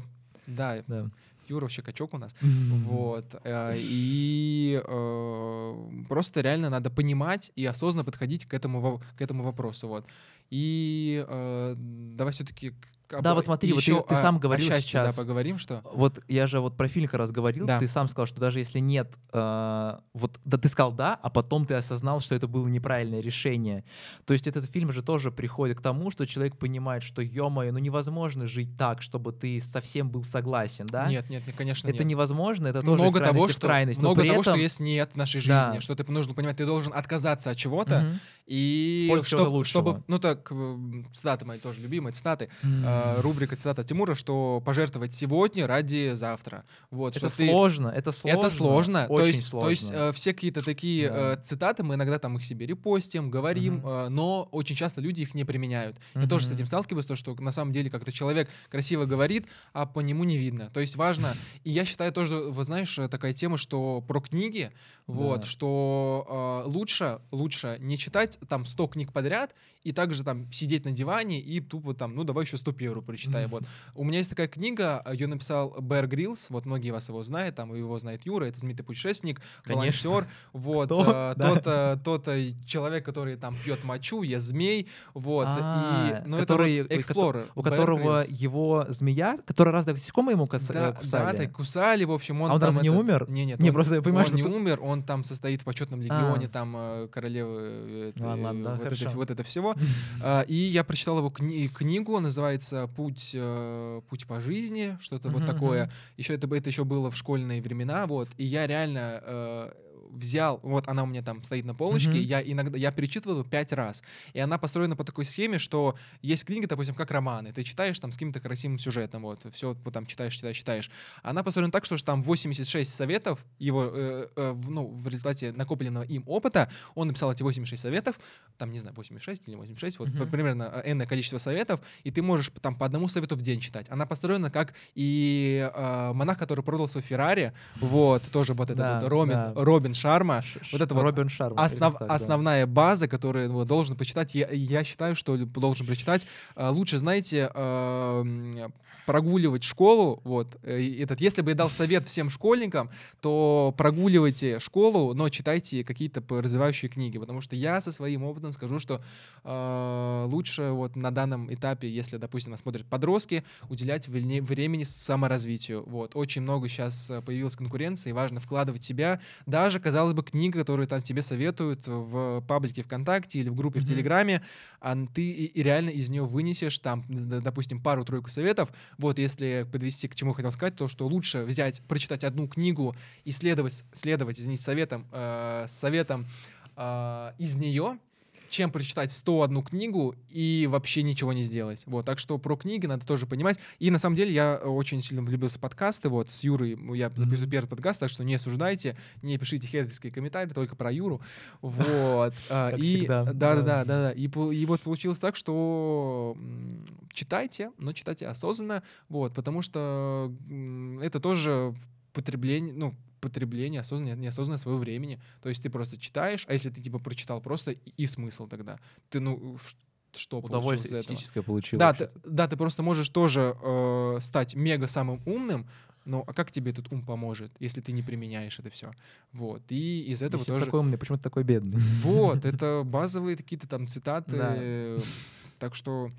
S2: да,
S1: да.
S2: Юра вообще качок у нас. Вот. э, И э, просто реально надо понимать и осознанно подходить к этому, к этому вопросу. Вот. И э, давай все-таки...
S1: Да, вот смотри, вот ты- ты сам говорил сейчас.
S2: Да, поговорим, что...
S1: Вот я же вот про фильм как раз говорил,
S2: Да.
S1: ты сам сказал, что даже если нет, э, вот да ты сказал да, а потом ты осознал, что это было неправильное решение. То есть этот фильм же тоже приходит к тому, что человек понимает, что ё-моё, ну невозможно жить так, чтобы ты совсем был согласен, да?
S2: Нет, нет, конечно,
S1: это
S2: нет.
S1: невозможно, это тоже
S2: много
S1: из
S2: того, что,
S1: крайность. но
S2: много того,
S1: этом-
S2: что есть нет в нашей
S1: Да.
S2: жизни, что ты нужно понимать, ты должен отказаться от чего-то,
S1: Мгм.
S2: и чтобы,
S1: лучшего.
S2: ну так, цитаты мои тоже любимые, цитаты,
S1: М.
S2: э, рубрика цитата Тимура, что пожертвовать сегодня ради завтра. Вот,
S1: Это
S2: что ты-
S1: сложно, это сложно.
S2: Это сложно. то
S1: Очень
S2: есть,
S1: сложно.
S2: то есть э, все какие-то такие
S1: Да.
S2: э, цитаты мы иногда там их себе репостим, говорим,
S1: Мгм.
S2: э, но очень часто люди их не применяют. Я тоже с этим сталкиваюсь, то, что на самом деле как-то человек красиво говорит, а по нему не видно. То есть важно. <laughs> И я считаю тоже, вот знаешь, э, такая тема, что про книги, вот,
S1: Да.
S2: что э, лучше, лучше не читать там 100 книг подряд и также там сидеть на диване и тупо там, ну давай еще 101 прочитаем. Вот. У меня есть такая книга, ее написал Бэр Гриллс, вот многие вас его знают, там его знает Юра, это знаменитый путешественник,
S1: Конечно.
S2: волонтер, вот, э, тот, э, тот э, человек, который там пьет мочу, ест змей, вот,
S1: А,
S2: и, ну,
S1: который-
S2: это вот Explorer,
S1: у
S2: Бэр
S1: которого его змея, который раз насекомые ему э,
S2: Да, да,
S1: кусали.
S2: кусали, в общем, он
S1: А он
S2: там
S1: разве не умер?
S2: Не, нет,
S1: Не,
S2: он,
S1: просто я понимаю,
S2: он не умер, он там состоит в почетном легионе,
S1: А.
S2: там э, королевы, э, э, вот, это,
S1: хорошо.
S2: вот это всего. <laughs> И я прочитал его кни- книгу, называется «Путь, э, путь по жизни», что-то вот
S1: Мгм,
S2: такое.
S1: мгм.
S2: Еще это, это еще было в школьные времена, вот. И я реально э, взял, вот она у меня там стоит на полочке,
S1: Мгм.
S2: я иногда, я перечитывал ее пять раз. И она построена по такой схеме, что есть книга, допустим, как романы. Ты читаешь там с каким-то красивым сюжетом, вот, все вот там читаешь, читаешь, читаешь. Она построена так, что там 86 советов его, э, э, в- ну, в результате накопленного им опыта, он написал эти 86 советов, там, не знаю, 86 или 86, вот
S1: Мгм.
S2: примерно э, энное количество советов, и ты можешь там по одному совету в день читать. Она построена как и э, монах, который продал свой Феррари, вот, тоже вот это
S1: Да,
S2: вот Робин,
S1: да.
S2: Робин Шарма,
S1: Ш-
S2: вот это вот
S1: Робин Шарма.
S2: Основ-
S1: так, да.
S2: основная база, которую ну, должен почитать, я, я считаю, что должен прочитать. А, Лучше, знаете, м, прогуливать школу. Вот э, этот, если бы я дал совет всем школьникам, то прогуливайте школу, но читайте какие-то развивающие книги, потому что я со своим опытом скажу, что а, лучше вот на данном этапе, если, допустим, нас смотрят подростки, уделять времени саморазвитию. Вот очень много сейчас появилась конкуренции, важно вкладывать себя даже, казалось бы, книга, которую там тебе советуют в паблике ВКонтакте или в группе в
S1: Мгм.
S2: Телеграме, а ты и, и реально из нее вынесешь там, допустим, пару-тройку советов. Вот если подвести к чему хотел сказать, то что лучше взять, прочитать одну книгу и следовать, следовать, извините, советам, э, советам э, из нее, чем прочитать 101 книгу и вообще ничего не сделать. Вот, так что про книги надо тоже понимать. И на самом деле я очень сильно влюбился в подкасты. Вот с Юрой я записываю первый подкаст, так что не осуждайте, не пишите хейтерские комментарии, только про Юру. Вот. <laughs> а, И да,
S1: да.
S2: да, да, да. И, вот получилось так, что читайте, но читайте осознанно, вот, потому что это тоже потребление, ну, потребление, осознанное, неосознанное своего времени. То есть ты просто читаешь, а если ты типа прочитал просто и, и смысл тогда? Ты, ну, что
S1: Удовольствие эстетическое получил.
S2: Да, ты, да, ты просто можешь тоже э, стать мега самым умным, но а как тебе этот ум поможет, если ты не применяешь это все? Вот. И из этого
S1: если
S2: тоже...
S1: такой умный, почему ты такой бедный?
S2: Вот, <laughs> это базовые какие-то там цитаты. Да. Так что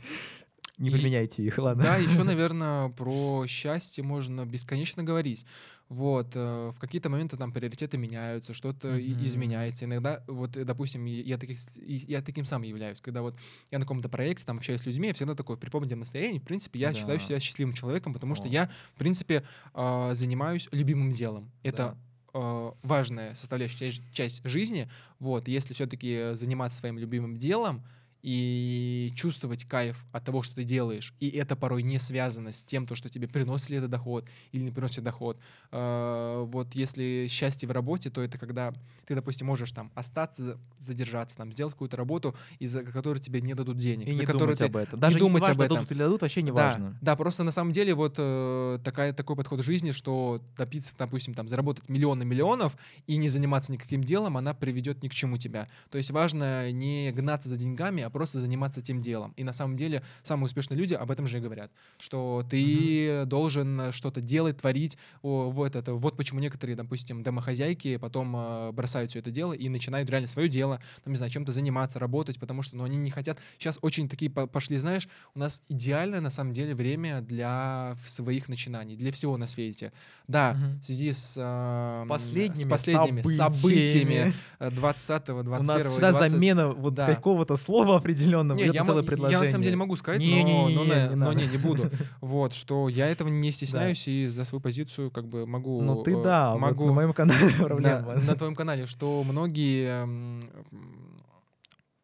S1: не применяйте их, ладно.
S2: Да, еще, <laughs> наверное, про счастье можно бесконечно говорить. Вот, э, в какие-то моменты там приоритеты меняются, что-то mm-hmm. изменяется. Иногда, вот, э, допустим, я, таких, я таким сам являюсь. Когда вот я на каком-то проекте, там общаюсь с людьми, я всегда такой при помните настроении, в принципе, я да. считаю себя счастливым человеком, потому О. что я, в принципе, э, занимаюсь любимым делом. Это да. важная составляющая часть жизни. Вот, если все-таки заниматься своим любимым делом, и чувствовать кайф от того, что ты делаешь. И это порой не связано с тем, то, что тебе приносит ли это доход или не приносит доход. А, вот если счастье в работе, то это когда ты, допустим, можешь там остаться, задержаться, там, сделать какую-то работу, из-за которой тебе не дадут денег.
S1: И
S2: за
S1: не думать ты, об этом. Даже
S2: не думать
S1: не важно,
S2: об этом.
S1: дадут или дадут, вообще не
S2: да,
S1: важно.
S2: Да, просто на самом деле вот э, такая, такой подход жизни, что добиться, допустим, там, заработать миллионы миллионов и не заниматься никаким делом, она приведет ни к чему тебя. То есть важно не гнаться за деньгами, а просто заниматься тем делом. И на самом деле самые успешные люди об этом же и говорят, что ты mm-hmm. должен что-то делать, творить. О, вот это. Вот почему некоторые, допустим, домохозяйки потом э, бросают все это дело и начинают реально свое дело, там, не знаю, чем-то заниматься, работать, потому что, ну, они не хотят. Сейчас очень такие пошли, знаешь, у нас идеальное на самом деле время для своих начинаний, для всего на свете. Да, mm-hmm. в связи с, э,
S1: последними,
S2: с последними событиями 20-го, 21-го. У
S1: нас всегда 20... замена вот да. какого-то слова определенного
S2: не, я, целое предложение. Я на самом деле могу сказать, не, но, не, не, но, не, но, не, не буду. <laughs> Вот, что я этого не стесняюсь и за свою позицию как бы могу...
S1: Ну ты да, могу, вот на моем канале <laughs> проблема.
S2: На, на твоем канале, что многие...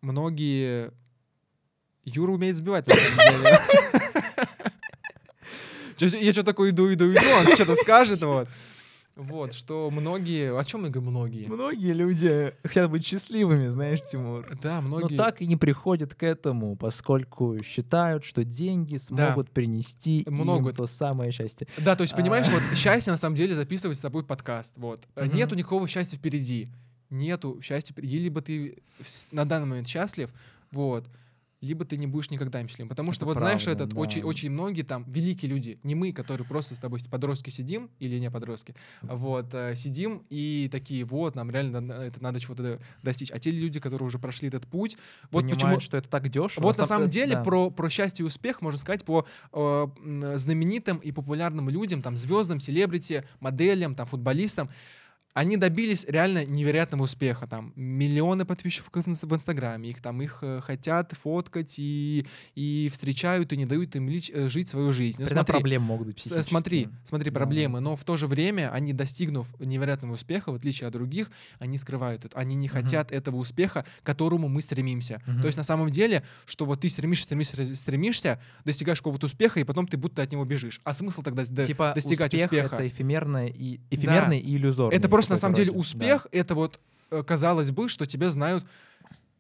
S2: Многие... Юра умеет сбивать. <laughs> Я что такое иду, иду, иду, он что-то скажет, вот. Вот, что многие... О чем я говорю многие?
S1: Многие люди хотят быть счастливыми, знаешь, Тимур.
S2: Да, многие...
S1: Но так и не приходят к этому, поскольку считают, что деньги смогут да. принести Много. им то самое счастье.
S2: Да, то есть, понимаешь, а... вот счастье на самом деле записывать с тобой подкаст. Вот. Угу. Нету никакого счастья впереди. Нету счастья. Либо ты на данный момент счастлив, вот, либо ты не будешь никогда счастливым. Потому это что, вот правда, знаешь, этот да. очень, очень многие там, великие люди, не мы, которые просто с тобой подростки сидим, или не подростки, вот, э, сидим и такие, вот, нам реально это надо чего-то достичь. А те люди, которые уже прошли этот путь, вот
S1: Понимают,
S2: почему...
S1: что это так дешево.
S2: Вот на, самом деле да. про, про счастье и успех можно сказать по э, знаменитым и популярным людям, там, звездам, селебрити, моделям, там, футболистам они добились реально невероятного успеха. Там миллионы подписчиков в Инстаграме, их там их э, хотят фоткать и, и встречают, и не дают им лич, э, жить свою жизнь.
S1: Ну, смотри, проблемы могут быть
S2: Смотри, смотри, проблемы, но в то же время они, достигнув невероятного успеха, в отличие от других, они скрывают это. Они не uh-huh. хотят этого успеха, к которому мы стремимся. Uh-huh. То есть на самом деле, что вот ты стремишься, стремишься, стремишься, достигаешь какого-то успеха, и потом ты будто от него бежишь. А смысл тогда
S1: типа
S2: достигать
S1: успех
S2: успеха?
S1: это эфемерное и, эфемерное да. и иллюзорное.
S2: Это просто на самом деле успех да. это вот э, казалось бы, что тебя знают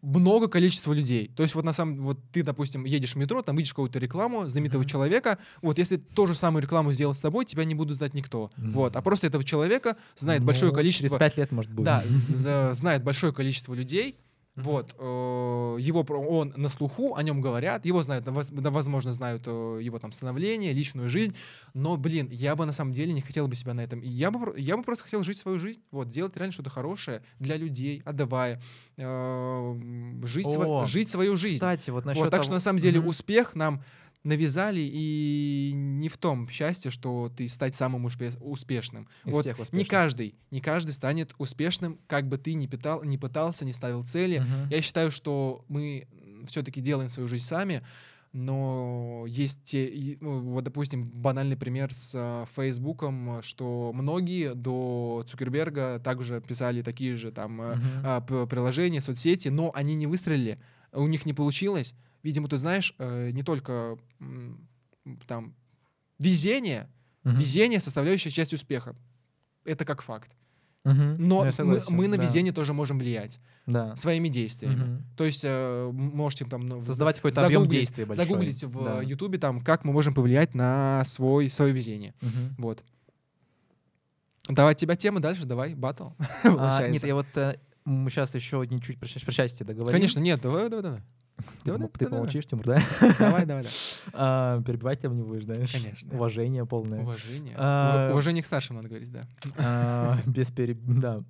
S2: много количества людей. То есть вот на самом вот ты, допустим, едешь в метро, там видишь какую-то рекламу знаменитого mm-hmm. человека, вот если ту же самую рекламу сделать с тобой, тебя не будут знать никто. Mm-hmm. Вот, а просто этого человека знает ну, большое количество...
S1: Через пять лет, может быть.
S2: Да, <laughs> знает большое количество людей, вот, э, его, он на слуху, о нем говорят, его знают, возможно, знают э, его там становление, личную жизнь, но, блин, я бы на самом деле не хотел бы себя на этом. Я бы, я бы просто хотел жить свою жизнь, вот, делать реально что-то хорошее для людей, отдавая, э, жить, О, сво, жить свою жизнь.
S1: Кстати, вот насчет
S2: вот, так
S1: того...
S2: что на самом деле mm-hmm. успех нам навязали, и не в том счастье, что ты стать самым успешным.
S1: Из
S2: вот
S1: всех
S2: не каждый, не каждый станет успешным, как бы ты ни, питал, не пытался, не ставил цели. Uh-huh. Я считаю, что мы все-таки делаем свою жизнь сами, но есть те, ну, вот, допустим, банальный пример с uh, Фейсбуком, что многие до Цукерберга также писали такие же там uh, приложения, соцсети, но они не выстрелили, у них не получилось, видимо, ты знаешь, э, не только там везение, угу. везение составляющая часть успеха. Это как факт.
S1: Угу.
S2: Но мы, мы на да. везение тоже можем влиять
S1: да.
S2: своими действиями. Угу. То есть э, можете там ну,
S1: создавать какой-то объем действий большой.
S2: Загуглить в Ютубе там, как мы можем повлиять на свой свое везение. Угу. Вот. Давай, тебя тема дальше, давай, батл. <laughs>
S1: А, нет, я вот э, мы сейчас еще не чуть про, про счастье договорим.
S2: Конечно, нет, давай, давай, давай. <laughs>
S1: Ты, помолчишь, Тимур, да?
S2: Давай, давай, давай. <laughs>
S1: А, Перебивать тебя не будешь, знаешь?
S2: Конечно.
S1: Уважение полное.
S2: Уважение.
S1: А,
S2: Ув- Уважение к старшим, надо говорить, да.
S1: А, <laughs> Без переб... Да.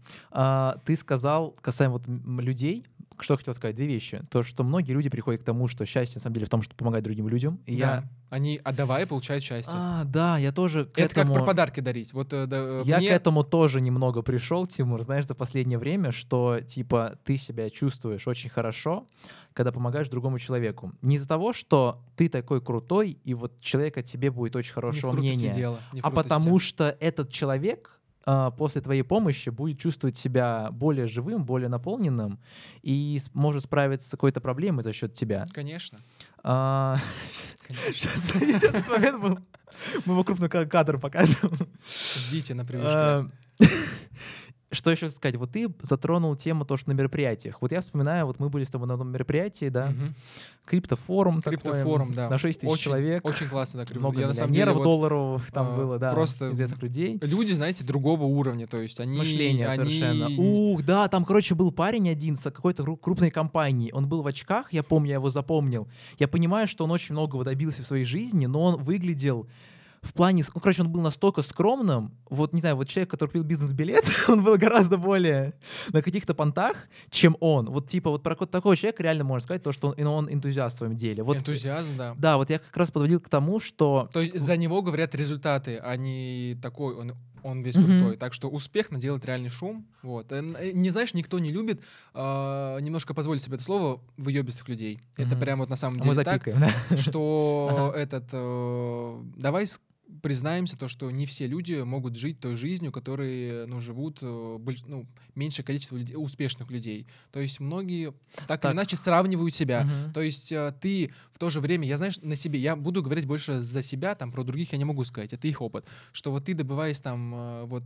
S1: Ты сказал, касаемо вот людей, что хотел сказать, две вещи. То, что многие люди приходят к тому, что счастье на самом деле в том, что помогать другим людям. И я...
S2: Да. Они отдавая получают счастье.
S1: А, да, я тоже к
S2: Это
S1: этому...
S2: как про подарки дарить. Вот э, да, э,
S1: Я
S2: мне-
S1: к этому тоже немного пришел, Тимур, знаешь, за последнее время, что типа ты себя чувствуешь очень хорошо, когда помогаешь другому человеку. Не из-за того, что ты такой крутой, и вот человек о тебе будет очень хорошего мнения,
S2: дело,
S1: а потому что этот человек а, после твоей помощи будет чувствовать себя более живым, более наполненным и может справиться с какой-то проблемой за счет тебя.
S2: Конечно.
S1: А,
S2: конечно.
S1: Сейчас <laughs> момент был. Мы его крупно ка- кадр покажем.
S2: Ждите на привычке. <laughs>
S1: Что еще сказать? Вот ты затронул тему то, что на мероприятиях. Вот я вспоминаю, вот мы были с тобой на одном мероприятии, да,
S2: Мгм.
S1: криптофорум
S2: Криптофорум, да.
S1: на 6 тысяч
S2: Очень-
S1: человек.
S2: Очень классно, да. крипто.
S1: Много
S2: Я на самом деле вот,
S1: долларовых там
S2: а,
S1: было, да,
S2: просто
S1: известных людей.
S2: люди, знаете, другого уровня, то есть они...
S1: Мышление
S2: они-
S1: совершенно. Ух, да, там, короче, был парень один с какой-то кру- крупной компании. Он был в очках, я помню, я его запомнил. Я понимаю, что он очень многого добился в своей жизни, но он выглядел в плане, ну, короче, он был настолько скромным, вот, не знаю, вот человек, который купил бизнес-билет, <laughs> он был гораздо более на каких-то понтах, чем он. Вот, типа, вот про ко- такого человека реально можно сказать то, что он, он энтузиаст в своем деле. Вот,
S2: Энтузиазм, да.
S1: Да, вот я как раз подводил к тому, что...
S2: То есть за него говорят результаты, а не такой он, он весь
S1: Мгм.
S2: крутой. Так что успех наделать реальный шум. Вот. Э, э, Не знаешь, никто не любит а, немножко позволить себе это слово выебистых людей. Это
S1: Мгм.
S2: прям вот на самом
S1: Мы
S2: деле так,
S1: запикаем, да?
S2: что <laughs> этот... э, Давай признаемся, то, что не все люди могут жить той жизнью, которые ну, живут э, ну, меньшее количество людей, успешных людей. То есть многие так,
S1: Так.
S2: или иначе сравнивают себя.
S1: Мгм.
S2: То есть э, ты в то же время, я знаешь, на себе, я буду говорить больше за себя, там про других я не могу сказать, это их опыт, что вот ты добываясь там э, вот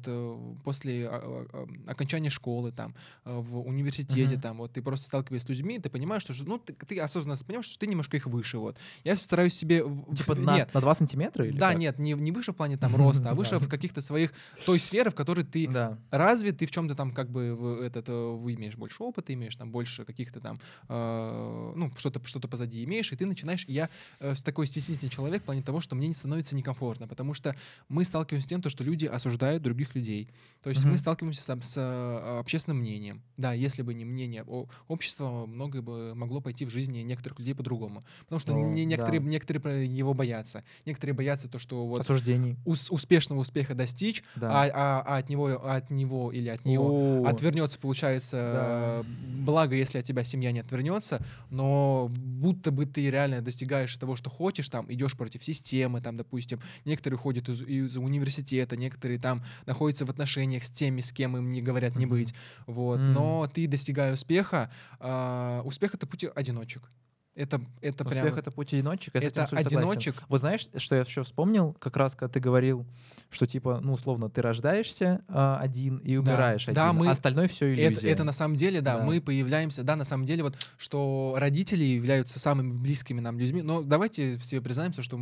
S2: после а, а, а, окончания школы там в университете
S1: Мгм.
S2: там вот ты просто сталкиваешься с людьми, ты понимаешь, что ну ты, ты осознанно понимаешь, что ты немножко их выше вот. Я стараюсь себе
S1: Типа
S2: в-
S1: на,
S2: нет,
S1: на 2 сантиметра? Или
S2: да,
S1: как?
S2: нет, не, не выше в плане там <laughs> роста, а выше в каких-то своих той сфере, в которой ты
S1: Да.
S2: развит, ты в чем-то там как бы этот, э, имеешь больше опыта, имеешь там больше каких-то там, э, ну, что-то что позади имеешь, и ты начинаешь, и я э, такой стеснительный человек в плане того, что мне не становится некомфортно, потому что мы сталкиваемся с тем, то, что люди осуждают других людей. То есть мы сталкиваемся с, с общественным мнением. Да, если бы не мнение о- общества, многое бы могло пойти в жизни некоторых людей по-другому. Потому что не- некоторые,
S1: да.
S2: некоторые его боятся. Некоторые боятся то, что вот
S1: Осуждений.
S2: ус- успешного успеха достичь,
S1: Да.
S2: а, а- а от него, а от него или от нее
S1: О,
S2: отвернется, получается,
S1: Да.
S2: э, благо, если от тебя семья не отвернется, но будто бы ты реально достигаешь того, что хочешь, там, идешь против системы, там, допустим, некоторые уходят из, из университета, некоторые там находятся в отношениях с теми, с кем им не говорят не
S1: Мгм.
S2: быть, вот,
S1: М.
S2: но ты, достигая успеха, а, успех — это путь одиночек. Это, это прям...
S1: Успех — это путь одиночек. я с этим
S2: это
S1: абсолютно согласен.
S2: одиночек.
S1: Вот знаешь, что я еще вспомнил, как раз когда ты говорил, что типа, ну, условно, ты рождаешься а, один и
S2: Да.
S1: умираешь
S2: Да,
S1: один,
S2: мы-
S1: а остальное все
S2: Это,
S1: иллюзия.
S2: это на самом деле, да,
S1: Да.
S2: мы появляемся, да, на самом деле, вот, что родители являются самыми близкими нам людьми, но давайте себе признаемся, что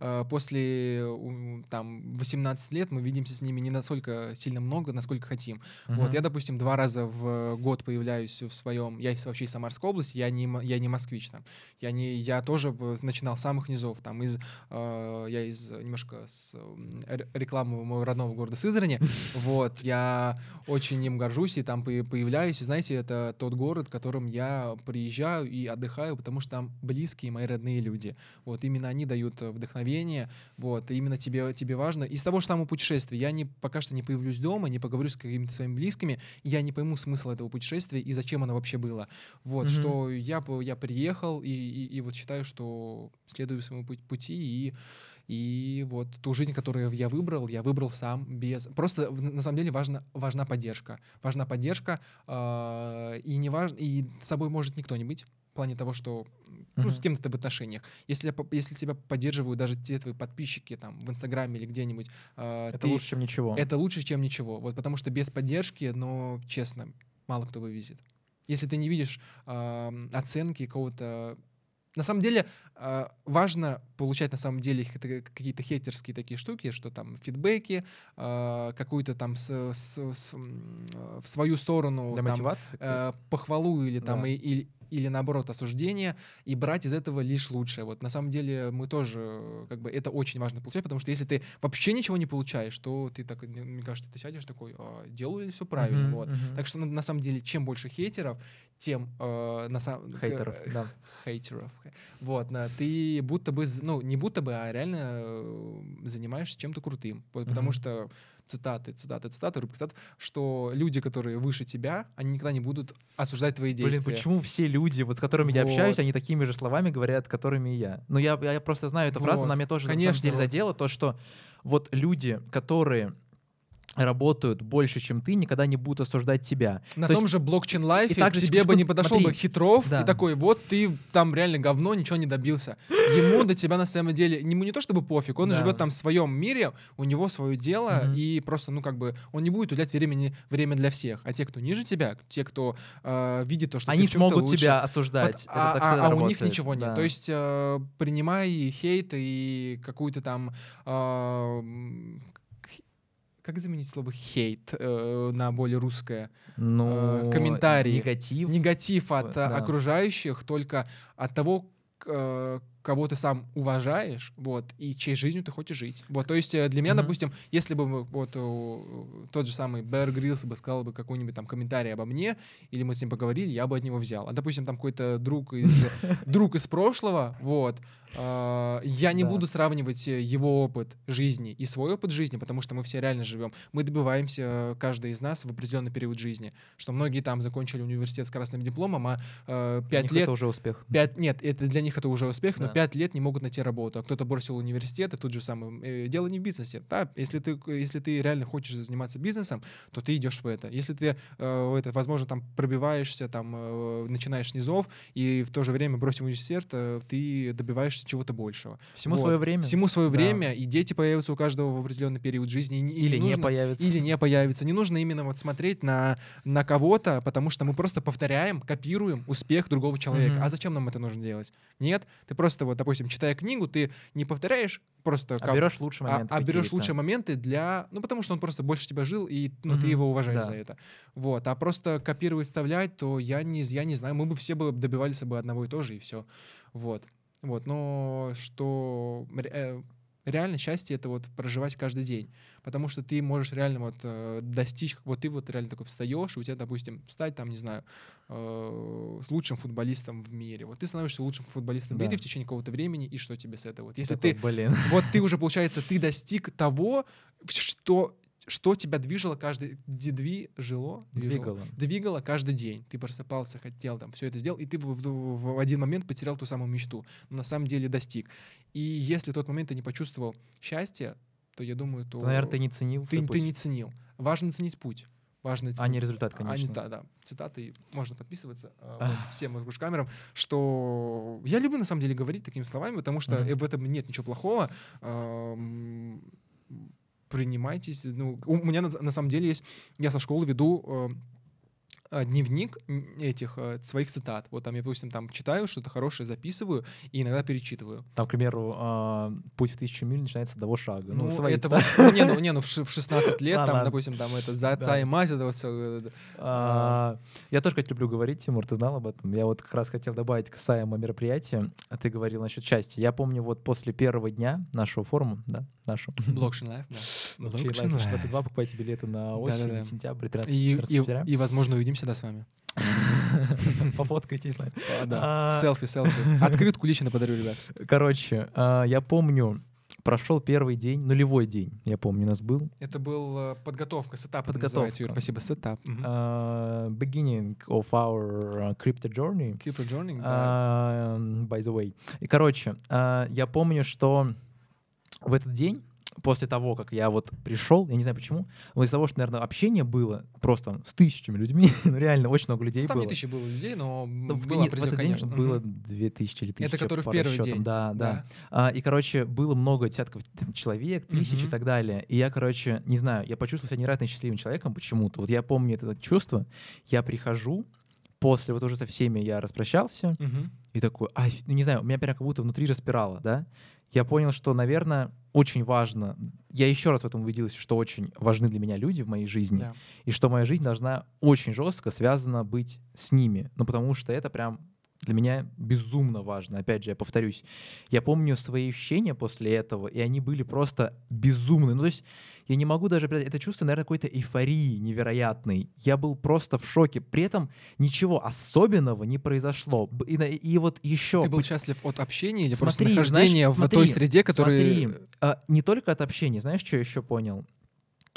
S2: э, после там 18 лет мы видимся с ними не настолько сильно много, насколько хотим. Вот,
S1: Мгм.
S2: я, допустим, два раза в год появляюсь в своем, я из- вообще из Самарской области, я не, я не москвич там, я, не, я тоже начинал с самых низов, там, из, э, я из э, немножко с м, р- рекламы моего родного города Сызрани, <laughs> вот, я очень им горжусь и там по- появляюсь, и знаете, это тот город, в котором я приезжаю и отдыхаю, потому что там близкие мои родные люди, вот, именно они дают э, вдохновение, вот, именно тебе, тебе важно. Из того же самого путешествия я не, пока что не появлюсь дома, не поговорю с какими-то своими близкими, я не пойму смысл этого путешествия и зачем оно вообще было. Вот,
S1: Мгм.
S2: что я, я приехал и, и, и вот считаю, что следую своему пу- пути и и вот ту жизнь, которую я выбрал, я выбрал сам без... Просто на самом деле важна, важна поддержка. Важна поддержка, а, и не важно, и с собой может никто не быть в плане того, что ну, с кем-то ты в отношениях. Если, если тебя поддерживают даже те твои подписчики там в Инстаграме или где-нибудь, а,
S1: Это
S2: ты-
S1: лучше, чем ничего.
S2: это лучше, чем ничего. Вот потому что без поддержки, но честно, мало кто вывезет. Если ты не видишь ам, оценки какого-то на самом деле э, важно получать на самом деле какие-то хейтерские такие штуки, что там фидбэки, э, какую-то там с, с- с, в свою сторону
S1: Для
S2: там,
S1: мотивации?
S2: э, похвалу или там
S1: Да.
S2: и- или или наоборот осуждение и брать из этого лишь лучшее. Вот на самом деле мы тоже э, как бы это очень важно получать, потому что если ты вообще ничего не получаешь, то ты так мне мне кажется ты сядешь такой, а, делаю ли все правильно,
S1: Мгм,
S2: вот.
S1: мгм.
S2: Так что на, на самом деле чем больше хейтеров, тем э, на самом
S1: Хейтеров,
S2: э,
S1: да.
S2: хейтеров. Вот, на, ты будто бы, ну, не будто бы, а реально э, занимаешься чем-то крутым. Вот, Потому
S1: Мгм.
S2: что цитаты, цитаты, цитаты, рубрика цитат, что люди, которые выше тебя, они никогда не будут осуждать твои действия.
S1: Блин, почему все люди, вот с которыми я общаюсь,
S2: Вот.
S1: они такими же словами говорят, которыми и я? Ну, я, я просто знаю эту фразу,
S2: Вот.
S1: она меня тоже на
S2: Конечно,
S1: самом деле
S2: вот.
S1: задела, то, что вот люди, которые работают больше, чем ты, никогда не будут осуждать тебя.
S2: На
S1: То
S2: том
S1: есть-
S2: же
S1: и так
S2: к
S1: же,
S2: тебе
S1: типа,
S2: бы не
S1: вот
S2: подошел бы
S1: смотри,
S2: хитров
S1: да.
S2: и такой, вот ты там реально говно, ничего не добился. Ему до тебя на самом деле, ему не то чтобы пофиг, он
S1: Да.
S2: живет там в своем мире, у него свое дело,
S1: Мгм.
S2: и просто, ну как бы, он не будет уделять времени, время для всех. А те, кто ниже тебя, те, кто э, видит то, что ты
S1: Они
S2: чём-то
S1: смогут
S2: лучше,
S1: тебя
S2: вот,
S1: осуждать. Это
S2: а, а- а у них ничего нет.
S1: да.
S2: То есть э, принимай хейт и какую-то там... э, как заменить слово хейт э, на более русское?
S1: ну,
S2: комментарии,
S1: негатив.
S2: негатив от э,
S1: да.
S2: окружающих только от того, э, кого ты сам уважаешь, вот, и чьей жизнью ты хочешь жить. Вот, то есть э, для меня,
S1: Мгм.
S2: допустим, если бы вот э, тот же самый Бэр Гриллс бы сказал бы какой-нибудь там комментарий обо мне, или мы с ним поговорили, я бы от него взял. А, допустим, там какой-то друг из, <laughs> друг из прошлого, вот, э, я не
S1: Да.
S2: буду сравнивать э, его опыт жизни и свой опыт жизни, потому что мы все реально живем. Мы добиваемся, э, каждый из нас в определенный период жизни, что многие там закончили университет с красным дипломом, а э,
S1: Для
S2: пять
S1: них
S2: лет
S1: Это уже успех.
S2: Пять, нет, это для них это уже успех, но. Пять лет не могут найти работу. А кто-то бросил университет, и тут же самое. э, дело не в бизнесе. Да, если ты, если ты реально хочешь заниматься бизнесом, то ты идешь в это. Если ты, э, это, возможно, там пробиваешься, там э, начинаешь с низов, и в то же время бросив университет, э, ты добиваешься чего-то большего.
S1: Всему
S2: Вот.
S1: свое время.
S2: Всему свое
S1: Да.
S2: время, и дети появятся у каждого в определенный период жизни. и не-
S1: Или не
S2: нужно-
S1: появится.
S2: или не появится. Не нужно именно вот смотреть на, на кого-то, потому что мы просто повторяем, копируем успех другого человека.
S1: Мгм.
S2: А зачем нам это нужно делать? Нет, ты просто вот, допустим, читая книгу, ты не повторяешь просто...
S1: А берешь лучшие
S2: а,
S1: моменты.
S2: а берешь
S1: какие-то.
S2: лучшие моменты для... Ну, потому что он просто больше тебя жил, и ну, ты
S1: Мгм,
S2: его уважаешь
S1: да.
S2: за это. Вот. А просто копировать, вставлять, то я не, я не знаю. Мы бы все бы добивались бы одного и того же, и все. Вот. Вот. Но что... э, Реально счастье это вот проживать каждый день, потому что ты можешь реально вот э, достичь, вот ты вот реально такой встаешь, и у тебя, допустим, стать там, не знаю, э, лучшим футболистом в мире. Вот ты становишься лучшим футболистом в
S1: Да.
S2: мире в течение какого-то времени, и что тебе с этого? Вот если
S1: Такой,
S2: ты
S1: Блин.
S2: вот ты уже, получается, ты достиг того, что, что тебя движило каждый... Движило?
S1: Двигало.
S2: Двигало каждый день. Ты просыпался, хотел там все это сделал, и ты в, в- в один момент потерял ту самую мечту. Но на самом деле достиг. И если в тот момент ты не почувствовал счастья, то я думаю, то...
S1: То, наверное, ты не ценил
S2: ты, ты не ценил. Важно ценить путь. Важно
S1: А не результат,
S2: а, не-
S1: конечно.
S2: да, да. Цитаты можно подписываться а, вот, всем камерам, что я люблю на самом деле говорить такими словами, потому что в этом нет ничего плохого. Принимайтесь. Ну, у меня на, на самом деле есть, я со школы веду э, э, дневник этих э, своих цитат. Вот там я, допустим, там читаю что-то хорошее, записываю и иногда перечитываю.
S1: Там, к примеру, а, путь в тысячу миль начинается с того шага. Ну,
S2: Ну,
S1: свои
S2: это
S1: цитаты.
S2: вот, ну, не, ну, не, ну в ши- в 16 <laughs> лет, там,
S1: ладно.
S2: допустим, там это за отца
S1: Да.
S2: и мать, это вот все.
S1: А, Я тоже, кстати, люблю говорить, Тимур, ты знал об этом. Я вот как раз хотел добавить касаемо мероприятия. А ты говорил насчет счастья. Я помню, вот после первого дня нашего форума, да, нашего.
S2: Блокшин лайф, да.
S1: Live
S2: Live.
S1: 16.2, покупайте билеты на осень,
S2: Да-да-да.
S1: сентябрь,
S2: И,
S1: 13-14
S2: и,
S1: сентября.
S2: и, возможно, увидимся, да, с вами. <laughs>
S1: Пофоткайтесь. да.
S2: Да,
S1: А,
S2: селфи, селфи. Открытку лично подарю, ребят.
S1: Короче, а, я помню, прошел первый день, нулевой день, я помню, у нас был.
S2: Это был э, подготовка, setup
S1: Подготовка.
S2: Юр. Спасибо, setup.
S1: А, beginning of our uh, crypto journey.
S2: It journey, да.
S1: А, by the way. И, короче, а, я помню, что в этот день, после того, как я вот пришел, я не знаю почему, но из-за того, что, наверное, общение было просто с тысячами людьми, <laughs> ну реально очень много людей
S2: Ну, Там
S1: было.
S2: не тысячи было людей, но
S1: Ну, в,
S2: было
S1: нет, в этот день
S2: конечно.
S1: было
S2: Мгм.
S1: 2000 или 1000
S2: который в первый
S1: расчетам.
S2: день.
S1: Да, да. А, и, короче, было много десятков человек, тысяч и
S2: Мгм.
S1: так далее. И я, короче, не знаю, я почувствовал себя невероятно счастливым человеком почему-то. Вот я помню это чувство. Я прихожу, после вот уже со всеми я распрощался,
S2: Мгм.
S1: и такой, а, ну не знаю, у меня прям как будто внутри распирало, да. Я понял, что, наверное, очень важно, я еще раз в этом убедился, что очень важны для меня люди в моей жизни,
S2: Да.
S1: и что моя жизнь должна очень жестко связана быть с ними. Ну, потому что это прям для меня безумно важно. Опять же, я повторюсь, я помню свои ощущения после этого, и они были просто безумные. Ну, то есть я не могу даже это чувство, наверное, какой-то эйфории невероятной. Я был просто в шоке. При этом ничего особенного не произошло. И, и вот еще...
S2: Ты был счастлив от общения или просто
S1: Смотри,
S2: нахождения
S1: знаешь,
S2: в той
S1: смотри,
S2: среде, которая...
S1: Смотри, а, не только от общения, знаешь, что я еще понял?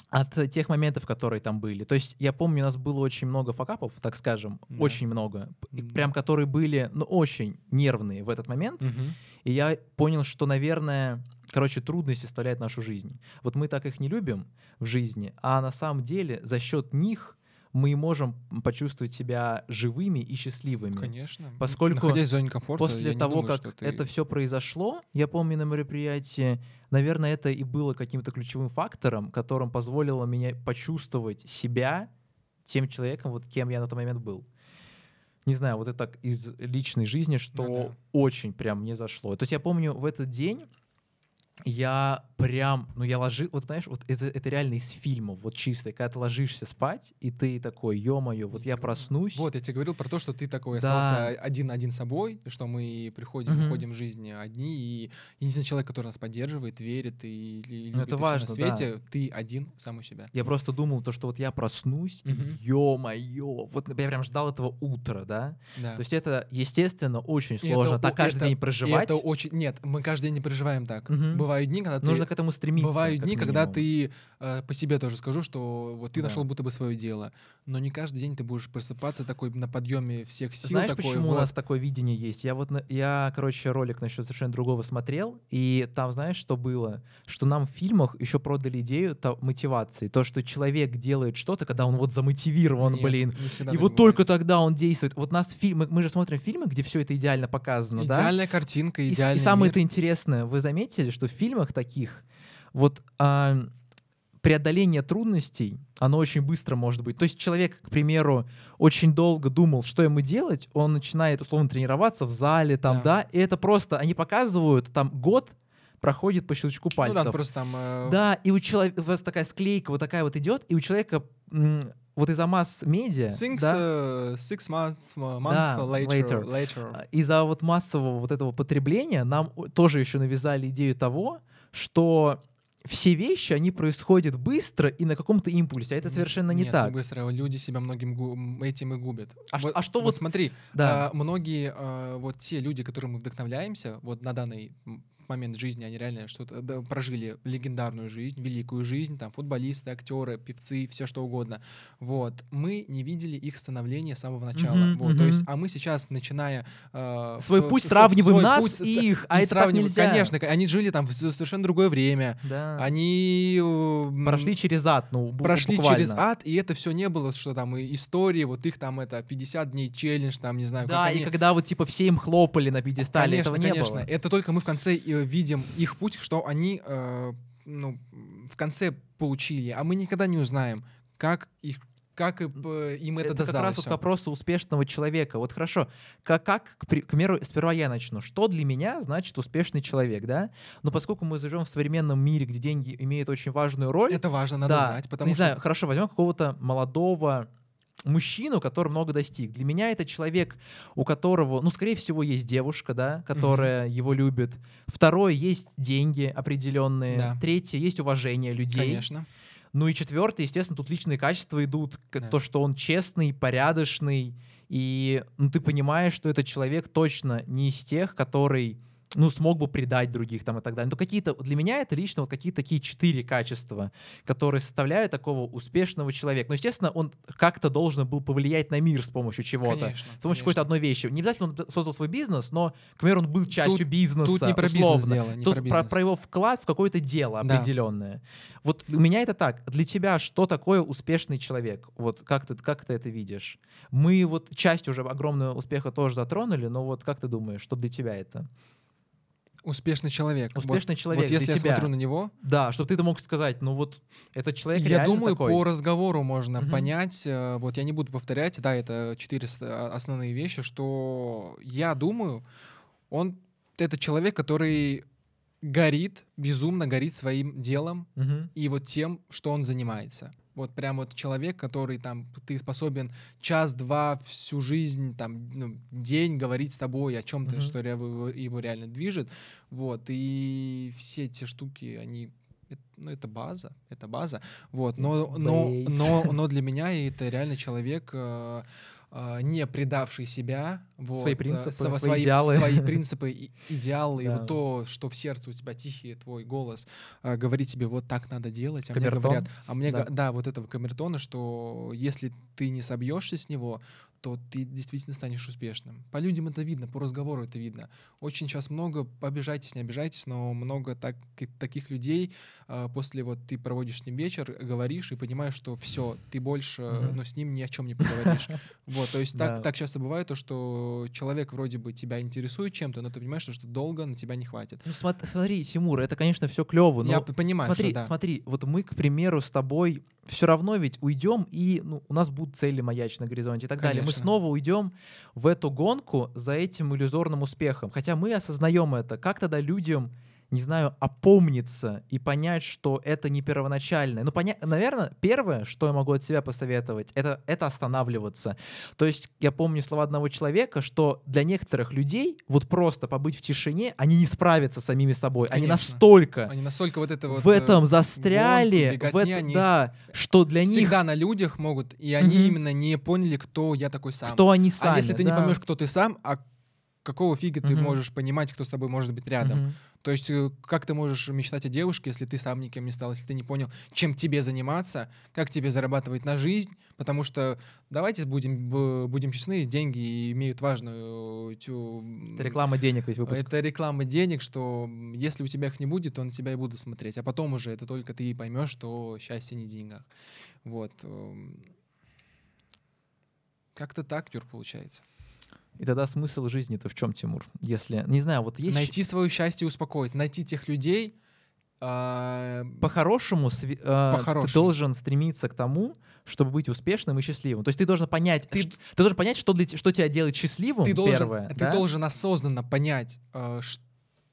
S1: От тех моментов, которые там были. То есть я помню, у нас было очень много факапов, так скажем,
S2: Да.
S1: очень много, прям которые были, ну, очень нервные в этот момент.
S2: Мгм.
S1: И я понял, что, наверное, короче, трудности составляют нашу жизнь. Вот мы так их не любим в жизни, а на самом деле за счет них мы можем почувствовать себя живыми и счастливыми.
S2: Конечно.
S1: Поскольку
S2: Находясь в зоне комфорта,
S1: После того,
S2: думаю,
S1: как
S2: ты-
S1: это все произошло, я помню на мероприятии, наверное, это и было каким-то ключевым фактором, которым позволило мне почувствовать себя тем человеком, вот кем я на тот момент был. Не знаю, вот это так из личной жизни, что
S2: Ну да.
S1: очень прям мне зашло. То есть я помню в этот день я прям, ну я ложил, вот знаешь, вот это, это реально из фильмов, вот чисто, когда ты ложишься спать, и ты такой, ё-моё, вот я проснусь.
S2: Вот, я тебе говорил про то, что ты такой
S1: Да.
S2: остался один-один собой, что мы приходим,
S1: Мгм.
S2: выходим в жизни одни, и единственный человек, который нас поддерживает, верит и, и
S1: Ну,
S2: любит
S1: это важно,
S2: на свете, ты один сам у себя.
S1: Я просто думал, то, что вот я проснусь,
S2: Мгм.
S1: ё-моё, вот я прям ждал этого утра, да?
S2: Да.
S1: То есть это, естественно, очень сложно
S2: это
S1: так каждый
S2: это-
S1: день проживать.
S2: это очень... Нет, мы каждый день не переживаем так.
S1: Мгм.
S2: Бывают дни, когда ты...
S1: Нужно к этому стремиться.
S2: Бывают дни, когда
S1: минимум.
S2: ты э, по себе тоже скажу, что вот ты
S1: Да.
S2: нашел будто бы свое дело, но не каждый день ты будешь просыпаться такой на подъеме всех сил.
S1: Знаешь,
S2: такой,
S1: почему у
S2: вот.
S1: нас такое видение есть? Я вот, на- я, короче, ролик насчет совершенно другого смотрел, и там, знаешь, что было? Что нам в фильмах еще продали идею то- мотивации. То, что человек делает что-то, когда он вот замотивирован,
S2: Нет,
S1: блин. И вот
S2: бывает.
S1: только тогда он действует. Вот нас фильмы, мы же смотрим фильмы, где все это идеально показано, да?
S2: Идеальная картинка,
S1: И, с- и
S2: идеальный
S1: самое это интересное, вы заметили, что в фильмах таких вот а, преодоление трудностей, оно очень быстро может быть. То есть человек, к примеру, очень долго думал, что ему делать, он начинает условно тренироваться в зале, там, да,
S2: Да.
S1: и это просто, они показывают, там год проходит по щелчку
S2: Ну
S1: пальцев.
S2: да, просто там... э,
S1: Да, и у человека, у вас такая склейка вот такая вот идет, и у человека вот из-за масс-медиа,
S2: Six,
S1: да,
S2: э, six months, month
S1: Да,
S2: later,
S1: later.
S2: later.
S1: а, из-за вот массового вот этого потребления нам тоже еще навязали идею того, что все вещи, они происходят быстро и на каком-то импульсе, а это совершенно не
S2: Нет,
S1: так.
S2: быстро. Люди себя многим гу- этим и губят.
S1: А ш- а что вот-
S2: смотри,
S1: Да.
S2: а, многие а, вот те люди, которым мы вдохновляемся, вот на данный момент жизни, они реально что-то да, прожили легендарную жизнь, великую жизнь, там футболисты, актеры, певцы, все что угодно. Вот мы не видели их становления с самого начала.
S1: Мгм,
S2: вот, то есть, а мы сейчас начиная а,
S1: Свой
S2: св-
S1: путь
S2: с- с-
S1: сравниваем
S2: свой
S1: нас
S2: путь с-
S1: и их, а это так
S2: сравнивать.
S1: нельзя.
S2: Конечно, они жили там в с- совершенно другое время.
S1: Да.
S2: Они м,
S1: Прошли через ад, ну,
S2: прошли
S1: буквально.
S2: через ад, и это все не было, что там и истории, вот их там это 50 дней челлендж, там, не знаю,
S1: Да, и
S2: они...
S1: когда вот типа все им хлопали на пьедестале,
S2: конечно,
S1: этого не
S2: конечно.
S1: было.
S2: Это только мы в конце э, видим их путь, что они э, ну, в конце получили, а мы никогда не узнаем, как их как им это,
S1: это как раз вот
S2: всё.
S1: к вопросу успешного человека. Вот хорошо, как, как к, при- к примеру, сперва я начну. Что для меня значит успешный человек, да? Но поскольку мы живем в современном мире, где деньги имеют очень важную роль,
S2: Это важно, надо
S1: да,
S2: знать, потому
S1: не
S2: что...
S1: знаю, хорошо, возьмем какого-то молодого мужчину, который много достиг. Для меня это человек, у которого, ну, скорее всего, есть девушка, да, которая его любит. Второе, есть деньги определенные.
S2: Да.
S1: Третье, есть уважение людей.
S2: Конечно.
S1: Ну и четвертое, естественно, тут личные качества идут.
S2: Да.
S1: То, что он честный, порядочный. И ну, ты понимаешь, что этот человек точно не из тех, который ну, смог бы предать других там и так далее. Но какие-то, для меня это лично вот какие-то такие четыре качества, которые составляют такого успешного человека. Но, естественно, он как-то должен был повлиять на мир с помощью чего-то.
S2: Конечно,
S1: С помощью какой-то одной вещи. Не обязательно он создал свой бизнес, но, к примеру, он был частью бизнеса.
S2: Тут не про бизнес
S1: условно.
S2: дело, не
S1: Тут
S2: про
S1: про,
S2: бизнес.
S1: про его вклад в какое-то дело
S2: Да.
S1: определенное. Вот у меня это так. Для тебя что такое успешный человек? Вот как ты, как ты это видишь? Мы вот часть уже огромного успеха тоже затронули, но вот как ты думаешь, что для тебя это?
S2: Успешный человек. Вот-
S1: Успешный человек
S2: Вот, если
S1: для
S2: я
S1: тебя.
S2: смотрю на него,
S1: Да, чтобы ты мог сказать, ну вот этот человек
S2: я думаю,
S1: такой.
S2: по разговору можно
S1: Мгм.
S2: понять. э, Вот я не буду повторять, да, это четыре а, основные вещи, что я думаю, он это человек, который горит, безумно горит своим делом
S1: Мгм.
S2: и вот тем, что он занимается. Вот прям вот человек, который там, ты способен час-два всю жизнь, там, ну, день говорить с тобой о чем-то,
S1: Мгм.
S2: что его, его реально движет. Вот, и все эти штуки, они эт- ну, это база, это база. Вот, но, но, но, <laughs> но для меня это реально человек, э, не предавший себя, вот,
S1: Свои
S2: э,
S1: принципы,
S2: сво-
S1: свои идеалы.
S2: свои <laughs> принципы, и- идеалы, и
S1: Да.
S2: вот то, что в сердце у тебя тихий твой голос э, говорит тебе, вот так надо делать, а мне
S1: Камертон.
S2: говорят, а мне,
S1: да.
S2: да, вот этого камертона, что если ты не собьешься с него, то ты действительно станешь успешным. По людям это видно, по разговору это видно. Очень сейчас много, обижайтесь, не обижайтесь, но много так, таких людей, а, после вот ты проводишь с ним вечер, говоришь и понимаешь, что все, ты больше,
S1: Мгм.
S2: ну, с ним ни о чем не поговоришь. <laughs> Вот, то есть так, так часто бывает, то, что человек вроде бы тебя интересует чем-то, но ты понимаешь, что, долго на тебя не хватит.
S1: Ну смо- смотри, Тимур, это, конечно, все клево, но
S2: Я понимаю,
S1: смотри,
S2: да.
S1: смотри, вот мы, к примеру, с тобой все равно ведь уйдем, и ну, у нас будут цели маячить на горизонте и так далее. Мы снова уйдем в эту гонку за этим иллюзорным успехом. Хотя мы осознаем это. Как тогда людям, не знаю, опомниться и понять, что это не первоначальное? Ну, поня... наверное, первое, что я могу от себя посоветовать, это, это останавливаться. То есть я помню слова одного человека, что для некоторых людей вот просто побыть в тишине, они не справятся с самими собой. Они
S2: Конечно.
S1: настолько
S2: Они настолько вот это вот...
S1: в
S2: э,
S1: этом застряли,
S2: беготня,
S1: в этом,
S2: они
S1: да, что для них
S2: всегда на людях могут, и они
S1: Мгм.
S2: именно не поняли, кто я такой сам.
S1: кто они сами.
S2: а если ты не
S1: да.
S2: поймешь, кто ты сам, а какого фига ты
S1: Мгм.
S2: можешь понимать, кто с тобой может быть рядом?
S1: Мгм.
S2: То есть э, как ты можешь мечтать о девушке, если ты сам никем не стал, если ты не понял, чем тебе заниматься, как тебе зарабатывать на жизнь? Потому что давайте будем, будем честны, деньги имеют важную... э,
S1: Это реклама денег весь выпуск.
S2: Это реклама денег, что если у тебя их не будет, то на тебя и будут смотреть. А потом уже это только ты поймешь, что счастье не в деньгах. Вот. эм. Как-то так, Юр, получается.
S1: И тогда смысл жизни-то в чем, Тимур? Если, не знаю, вот есть...
S2: Найти свое счастье и успокоиться. Найти тех людей... а,
S1: По-хорошему, сви- э, ты
S2: По-хорошему.
S1: должен стремиться к тому, чтобы быть успешным и счастливым. То есть ты должен понять,
S2: Ты-
S1: ты, должен понять, что, для, что тебя делает счастливым,
S2: ты должен,
S1: первое.
S2: ты
S1: да?
S2: должен осознанно понять, э,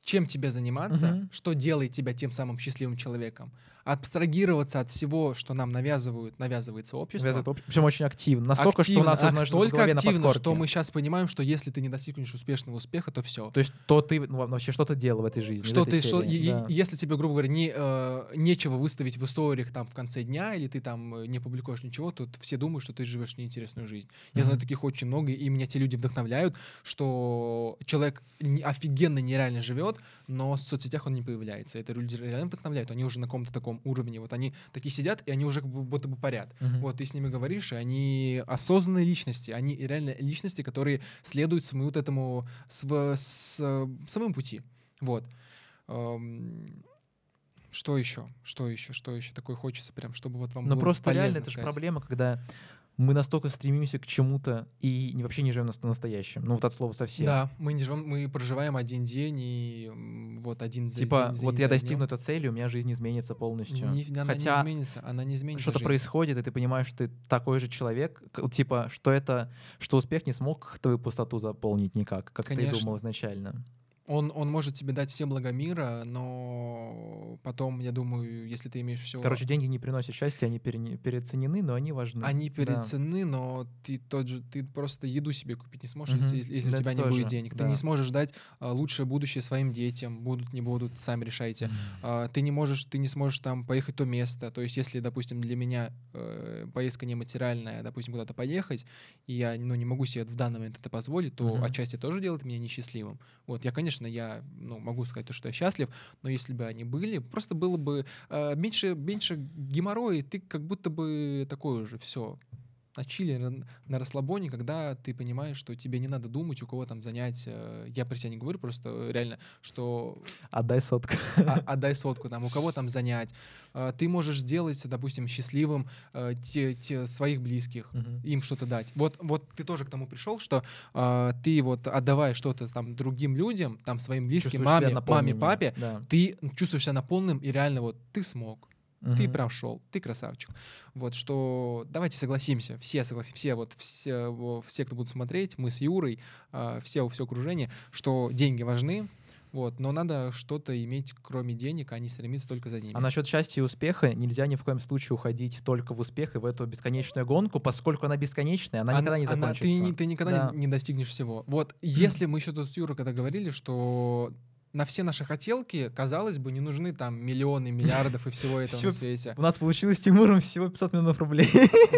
S2: чем тебе заниматься,
S1: Мгм.
S2: что делает тебя тем самым счастливым человеком. Абстрагироваться от всего, что нам навязывают, навязывается общество.
S1: Навязывает об- Причем очень активно. Настолько,
S2: активно,
S1: что у нас
S2: ак-
S1: вот, знаешь, в
S2: столько
S1: голове на
S2: активно,
S1: подкорке.
S2: что мы сейчас понимаем, что если ты не достигнешь успешного успеха, то все.
S1: То есть то ты ну, вообще что ты делал в этой жизни?
S2: Что
S1: этой
S2: ты, что,
S1: серии,
S2: и- и-
S1: да.
S2: если тебе, грубо говоря, не, э, нечего выставить в историях там в конце дня, или ты там э, не публикуешь ничего, то все думают, что ты живешь неинтересную жизнь. Я знаю таких очень много, и меня те люди вдохновляют, что человек офигенно нереально живет, но в соцсетях он не появляется. Это люди реально вдохновляют. Они уже на каком-то таком уровне. Вот они такие сидят, и они уже как будто бы парят.
S1: Мгм.
S2: Вот ты с ними говоришь, и они осознанные личности, они реально личности, которые следуют своему вот этому св- с, э, самому пути. Вот. Что еще? Что еще? Что еще такое хочется прям, чтобы вот вам
S1: Но
S2: было
S1: просто реально это же проблема, когда мы настолько стремимся к чему-то и вообще не живем на настоящем. Ну вот от слова совсем.
S2: Да, мы, не живем, мы проживаем один день, и вот один
S1: Типа,
S2: день- за
S1: вот
S2: день
S1: я достигну этой цели, у меня жизнь изменится полностью.
S2: Не- она
S1: Хотя
S2: не изменится, она не изменится.
S1: что-то
S2: жизнь.
S1: происходит, и ты понимаешь, что ты такой же человек, типа, что это, что успех не смог твою пустоту заполнить никак, как ты
S2: Конечно.
S1: думал изначально.
S2: Он, он может тебе дать все блага мира, но потом, я думаю, если ты имеешь все...
S1: Короче, деньги не приносят счастья, они перене- переоценены, но они важны.
S2: Они
S1: Да.
S2: переоценены, но ты тот же, ты просто еду себе купить не сможешь,
S1: Мгм.
S2: если, если
S1: Да,
S2: у тебя не будет
S1: тоже,
S2: денег. Ты
S1: да.
S2: не сможешь дать а, лучшее будущее своим детям, будут, не будут, сами решайте. А, ты не можешь, ты не сможешь там поехать то место. То есть, если, допустим, для меня э, поездка не материальная, допустим, куда-то поехать, и я ну, не могу себе в данный момент это позволить, то
S1: Мгм.
S2: отчасти тоже делает меня несчастливым. Вот, я, конечно, я ну, могу сказать то, что я счастлив, но если бы они были, просто было бы э, меньше, меньше геморроя, и ты как будто бы такой уже, все. На чили, на, расслабоне, когда ты понимаешь, что тебе не надо думать, у кого там занять. э, Я про себя не говорю, просто реально, что
S1: Отдай сотку.
S2: а- отдай сотку, там, у кого там занять. Э, Ты можешь сделать, допустим, счастливым э, те, те своих близких,
S1: Мгм.
S2: им что-то дать. Вот, вот ты тоже к тому пришел, что э, ты вот отдавая что-то там другим людям, там своим близким,
S1: Чувствуешь
S2: маме, маме, папе,
S1: Да.
S2: ты чувствуешь себя наполненным и реально вот ты смог, ты
S1: Мгм.
S2: прошел, ты красавчик. Вот что давайте согласимся, все согласимся, все вот все, все, кто будут смотреть, мы с Юрой, э, все все окружение, что деньги важны, вот, но надо что-то иметь кроме денег, а не стремиться только за ними.
S1: А насчет счастья и успеха нельзя ни в коем случае уходить только в успех и в эту бесконечную гонку, поскольку она бесконечная, она
S2: Ан-
S1: никогда не
S2: она-
S1: закончится.
S2: ты, не- ты никогда
S1: Да.
S2: не, не достигнешь всего. Вот <clears throat> если мы еще тут с Юрой когда говорили, что на все наши хотелки, казалось бы, не нужны там миллионы, миллиардов и всего этого на свете.
S1: У нас получилось с Тимуром всего 500 миллионов рублей.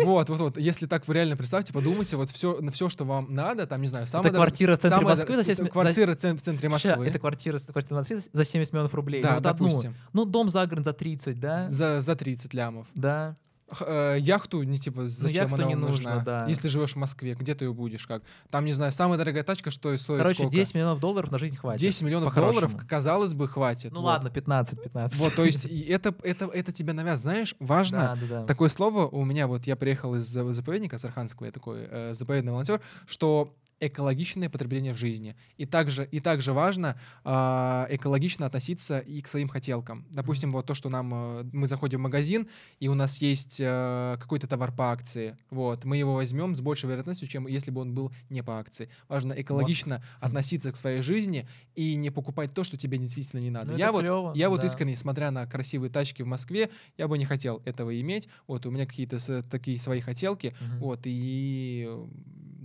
S2: Вот, вот, вот. Если так вы реально представьте, подумайте, вот все, на все, что вам надо, там, не знаю, самое
S1: Это квартира в центре Москвы за 70
S2: квартира в цен- в центре Москвы.
S1: Это квартира, квартира на 30 за 70 миллионов рублей.
S2: Да,
S1: ну, вот одну.
S2: допустим.
S1: Ну, дом за город за 30, да?
S2: За, за 30 лямов.
S1: Да.
S2: Э, яхту, не типа, зачем
S1: яхту
S2: она
S1: не
S2: вам
S1: нужно,
S2: нужна?
S1: да.
S2: Если живешь в Москве, где ты ее будешь, как? Там, не знаю, самая дорогая тачка, что и стоит
S1: Короче,
S2: сколько?
S1: 10 миллионов долларов на жизнь хватит.
S2: 10 миллионов долларов, казалось бы, хватит.
S1: Ну
S2: Вот.
S1: ладно, 15, 15.
S2: Вот, то есть <laughs> и это, это, это тебя навязывает. Знаешь, важно,
S1: Да, да, да.
S2: такое слово у меня, вот я приехал из за- заповедника Сарханского, я такой э, заповедный волонтер, что экологичное потребление в жизни. И также, и также важно а, экологично относиться и к своим хотелкам. Допустим, вот то, что нам э, мы заходим в магазин, и у нас есть э, какой-то товар по акции. Вот, мы его возьмем с большей вероятностью, чем если бы он был не по акции. Важно экологично относиться к своей жизни и не покупать то, что тебе действительно не надо.
S1: Ну,
S2: я вот,
S1: клёво,
S2: я вот
S1: да.
S2: искренне, смотря на красивые тачки в Москве, я бы не хотел этого иметь. Вот у меня какие-то с- такие свои хотелки.
S1: Мгм.
S2: Вот, и э,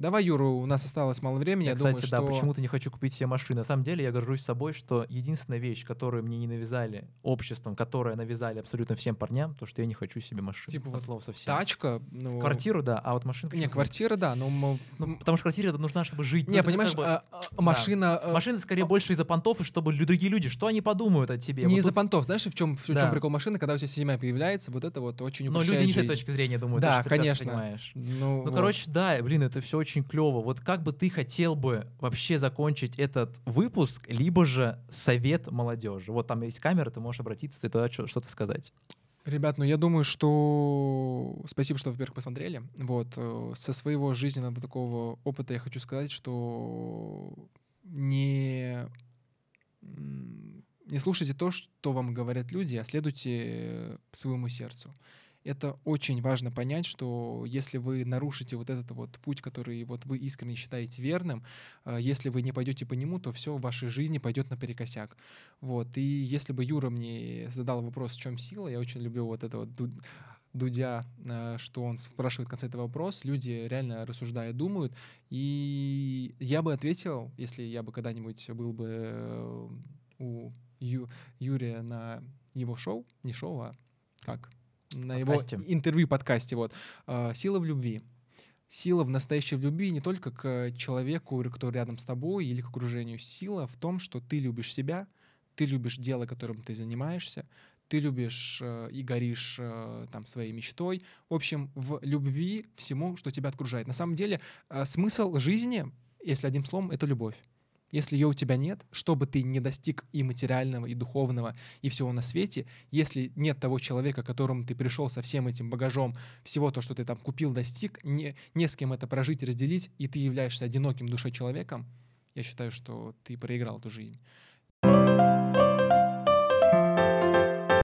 S2: давай, Юра, у нас осталось мало времени.
S1: Я,
S2: Я,
S1: кстати,
S2: думаю,
S1: да,
S2: что...
S1: почему-то не хочу купить себе машину. На самом деле я горжусь собой, что единственная вещь, которую мне не навязали обществом, которая навязали абсолютно всем парням, то, что я не хочу себе машину.
S2: Типа
S1: От
S2: вот
S1: слова совсем.
S2: Тачка, ну...
S1: Квартиру, да, а вот машину...
S2: Не, квартира, да, но...
S1: Ну, потому что квартира нужна, чтобы жить. Ну,
S2: Не,
S1: как
S2: понимаешь,
S1: бы-
S2: а, а, машина... э,
S1: Машина скорее
S2: а-
S1: больше из-за понтов, и чтобы другие люди, что они подумают о тебе?
S2: Не
S1: Вот
S2: из-за
S1: тут-
S2: понтов, знаешь, в чем, в чем
S1: Да.
S2: прикол машины, когда у тебя семья появляется, вот это вот очень
S1: Но люди не с этой точки зрения думают.
S2: Да, конечно. Ну,
S1: Ну,
S2: вот.
S1: короче, да, блин, это все очень клево. Вот как бы ты хотел бы вообще закончить этот выпуск, либо же совет молодежи? Вот там есть камера, ты можешь обратиться, ты туда что-то сказать.
S2: Ребят, ну я думаю, что спасибо, что, во-первых, посмотрели. Вот э, со своего жизненного такого опыта я хочу сказать, что не не слушайте то, что вам говорят люди, а следуйте своему сердцу. Это очень важно понять, что если вы нарушите вот этот вот путь, который вот вы искренне считаете верным, э, если вы не пойдете по нему, то все в вашей жизни пойдет наперекосяк. Вот. И если бы Юра мне задал вопрос, в чем сила, я очень люблю вот это вот ду- Дудя, э, что он спрашивает в конце этого вопрос, люди реально рассуждая думают, и я бы ответил, если я бы когда-нибудь был бы э, у Ю- Юрия на его шоу, не шоу, а как? На
S1: Подкасте.
S2: его интервью, подкасте, вот. э, Сила в любви. Сила в настоящей любви не только к человеку, который рядом с тобой или к окружению. Сила в том, что ты любишь себя, ты любишь дело, которым ты занимаешься, ты любишь э, и горишь э, там своей мечтой. В общем, в любви всему, что тебя окружает. На самом деле, э, смысл жизни, если одним словом, это любовь. Если ее у тебя нет, что бы ты не достиг и материального, и духовного, и всего на свете, если нет того человека, к которому ты пришел со всем этим багажом, всего то, что ты там купил, достиг, не, не с кем это прожить разделить, и ты являешься одиноким душе человеком, я считаю, что ты проиграл эту жизнь.